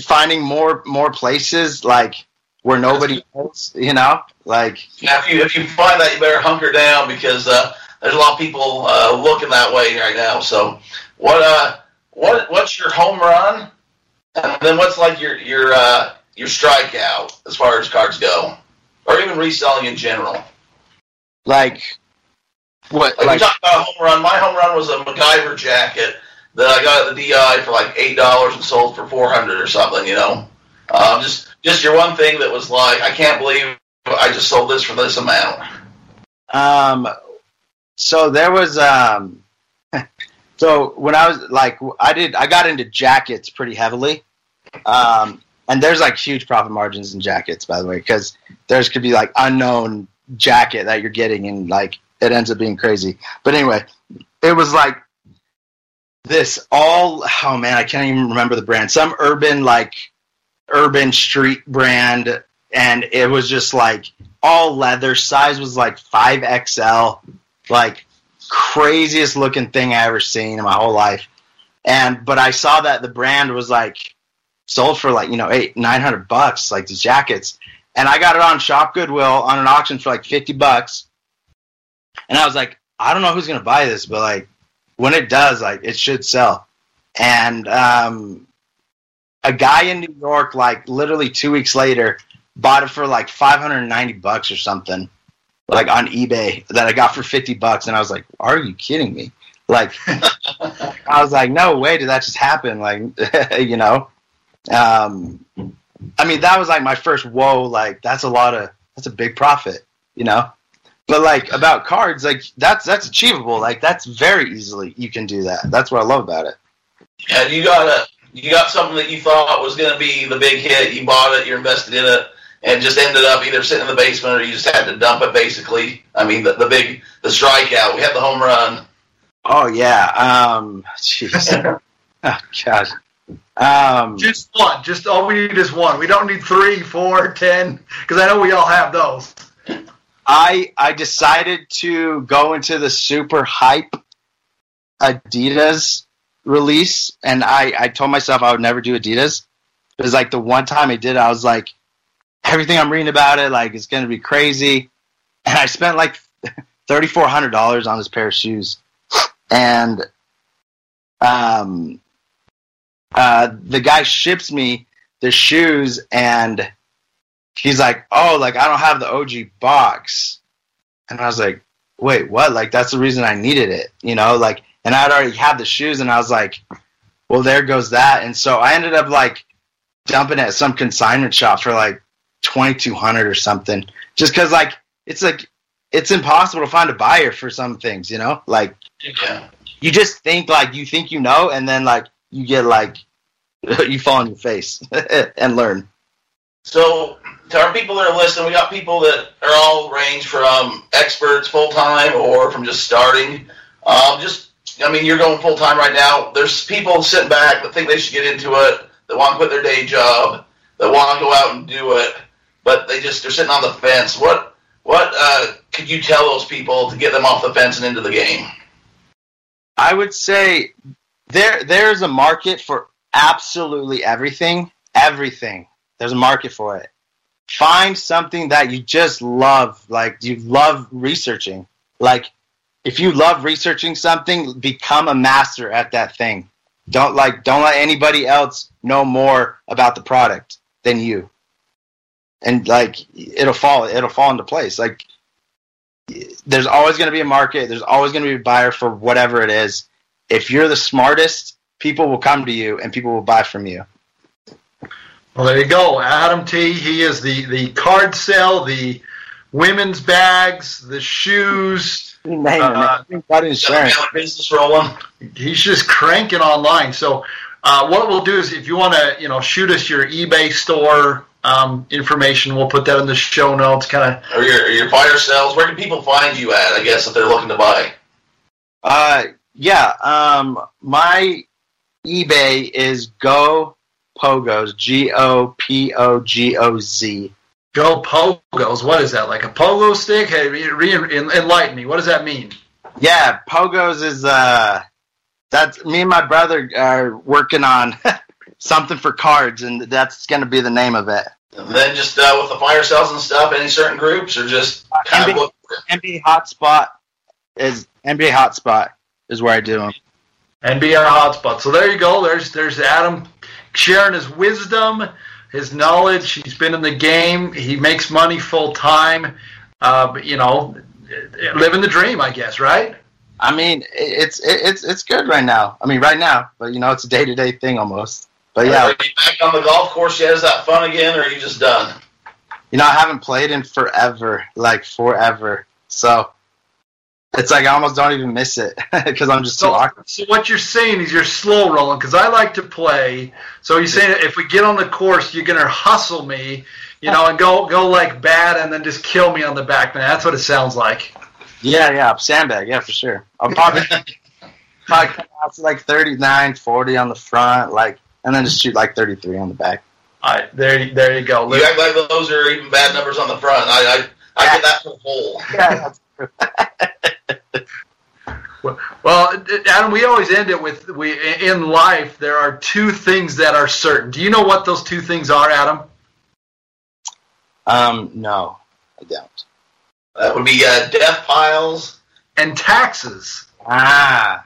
finding more more places like where nobody else, you know, like now if you if you find that, you better hunker down because uh, there's a lot of people uh, looking that way right now. So, what uh, what what's your home run, and then what's like your your uh, your strikeout as far as cards go, or even reselling in general? like what Like, like we talked about a home run. My home run was a MacGyver jacket that I got at the DI for like eight dollars and sold for four hundred or something. You know, um, just just your one thing that was like, I can't believe I just sold this for this amount. Um, so there was um, so when I was like, I did, I got into jackets pretty heavily. Um, and there's like huge profit margins in jackets, by the way, because there's could be like unknown jacket that you're getting, and like it ends up being crazy. But anyway, it was like this all oh man, I can't even remember the brand. Some urban like urban street brand, and it was just like all leather. Size was like five XL, like craziest looking thing I ever seen in my whole life. And but I saw that the brand was like sold for like you know eight nine hundred bucks, like these jackets, and I got it on Shop Goodwill on an auction for like fifty bucks, and I was like, I don't know who's gonna buy this, but like when it does, like it should sell. And um, a guy in New York, like literally two weeks later, bought it for like five hundred and ninety bucks or something, like on eBay that I got for fifty bucks, and I was like, Are you kidding me? Like, I was like, No way did that just happen? Like, you know, um, I mean, that was like my first whoa. Like, that's a lot of that's a big profit, you know. But like about cards, like that's that's achievable. Like that's very easily you can do that. That's what I love about it. And you got a you got something that you thought was going to be the big hit. You bought it, you're invested in it, and just ended up either sitting in the basement or you just had to dump it. Basically, I mean the, the big the strikeout. We had the home run. Oh yeah. Um. Jeez. oh gosh. Um. Just one. Just all we need is one. We don't need three, four, ten, because I know we all have those. I I decided to go into the super hype Adidas release, and I I told myself I would never do Adidas. It was like the one time I did, I was like, everything I'm reading about it, like it's gonna be crazy, and I spent like thirty four hundred dollars on this pair of shoes, and um, uh, the guy ships me the shoes and he's like, "Oh, like I don't have the OG box," and I was like, "Wait, what? Like that's the reason I needed it, you know? Like, and I'd already had the shoes, and I was like, well, there goes that." And so I ended up like dumping at some consignment shop for like twenty two hundred or something, just because like it's like it's impossible to find a buyer for some things, you know? Like, Yeah. you just think like you think you know, and then like you get like you fall on your face and learn. So, to our people that are listening, we got people that are all range from experts full time or from just starting. Um, just, I mean, you're going full time right now. There's people sitting back that think they should get into it, that want to quit their day job, that want to go out and do it, but they just they're sitting on the fence. What what uh, could you tell those people to get them off the fence and into the game? I would say there there's a market for absolutely everything. Everything. There's a market for it. Find something that you just love, like you love researching. Like if you love researching something, become a master at that thing. Don't like don't let anybody else know more about the product than you. And like it'll fall it'll fall into place. Like there's always going to be a market. There's always going to be a buyer for whatever it is. If you're the smartest, people will come to you and people will buy from you. Well, there you go. Adam T. He is the, the card sale, the women's bags, the shoes. Name Uh, man. Got insurance. Got business rolling. He's just cranking online. So, uh, what we'll do is, if you want to, you know, shoot us your eBay store um, information, we'll put that in the show notes. Kind of. Or your, your fire sales. Where can people find you at, I guess, if they're looking to buy? Uh, yeah. Um, my eBay is Go Pogos. G O P O G O Z. Go pogos. What is that? Like a pogo stick? Hey, re- re- enlighten me. What does that mean? Yeah, Pogos is uh, that's me and my brother are working on something for cards, and that's going to be the name of it. And then just uh, with the fire sales and stuff, any certain groups or just kind of NBA, look NBA Hotspot is NBA Hotspot is where I do them. and be NBR hotspot. So there you go. There's there's Adam sharing his wisdom, his knowledge. He's been in the game. He makes money full time. Uh, but you know, living the dream, I guess, right? I mean, it's it's it's good right now. I mean, right now, but you know, it's a day to day thing almost. But Are yeah, you back on the golf course yet? Is that fun again, or are you just done? you know, I haven't played in forever, like forever. So it's like I almost don't even miss it because I'm just too So, awkward. so what you're saying is you're slow rolling because I like to play. So you're saying if we get on the course, you're gonna hustle me, you know, and go go like bad and then just kill me on the back. Man, that's what it sounds like. Yeah, yeah, sandbag, yeah, for sure. I'll probably I come out to like 39, 40 on the front, like, and then just shoot like 33 on the back. All right, there, there you go. You act like those are even bad numbers on the front. I I, I get that for the whole. Yeah, Well, Adam, we always end it with we in life there are two things that are certain. Do you know what those two things are, Adam? Um, no, I don't. That would be uh, death piles. And taxes. Ah.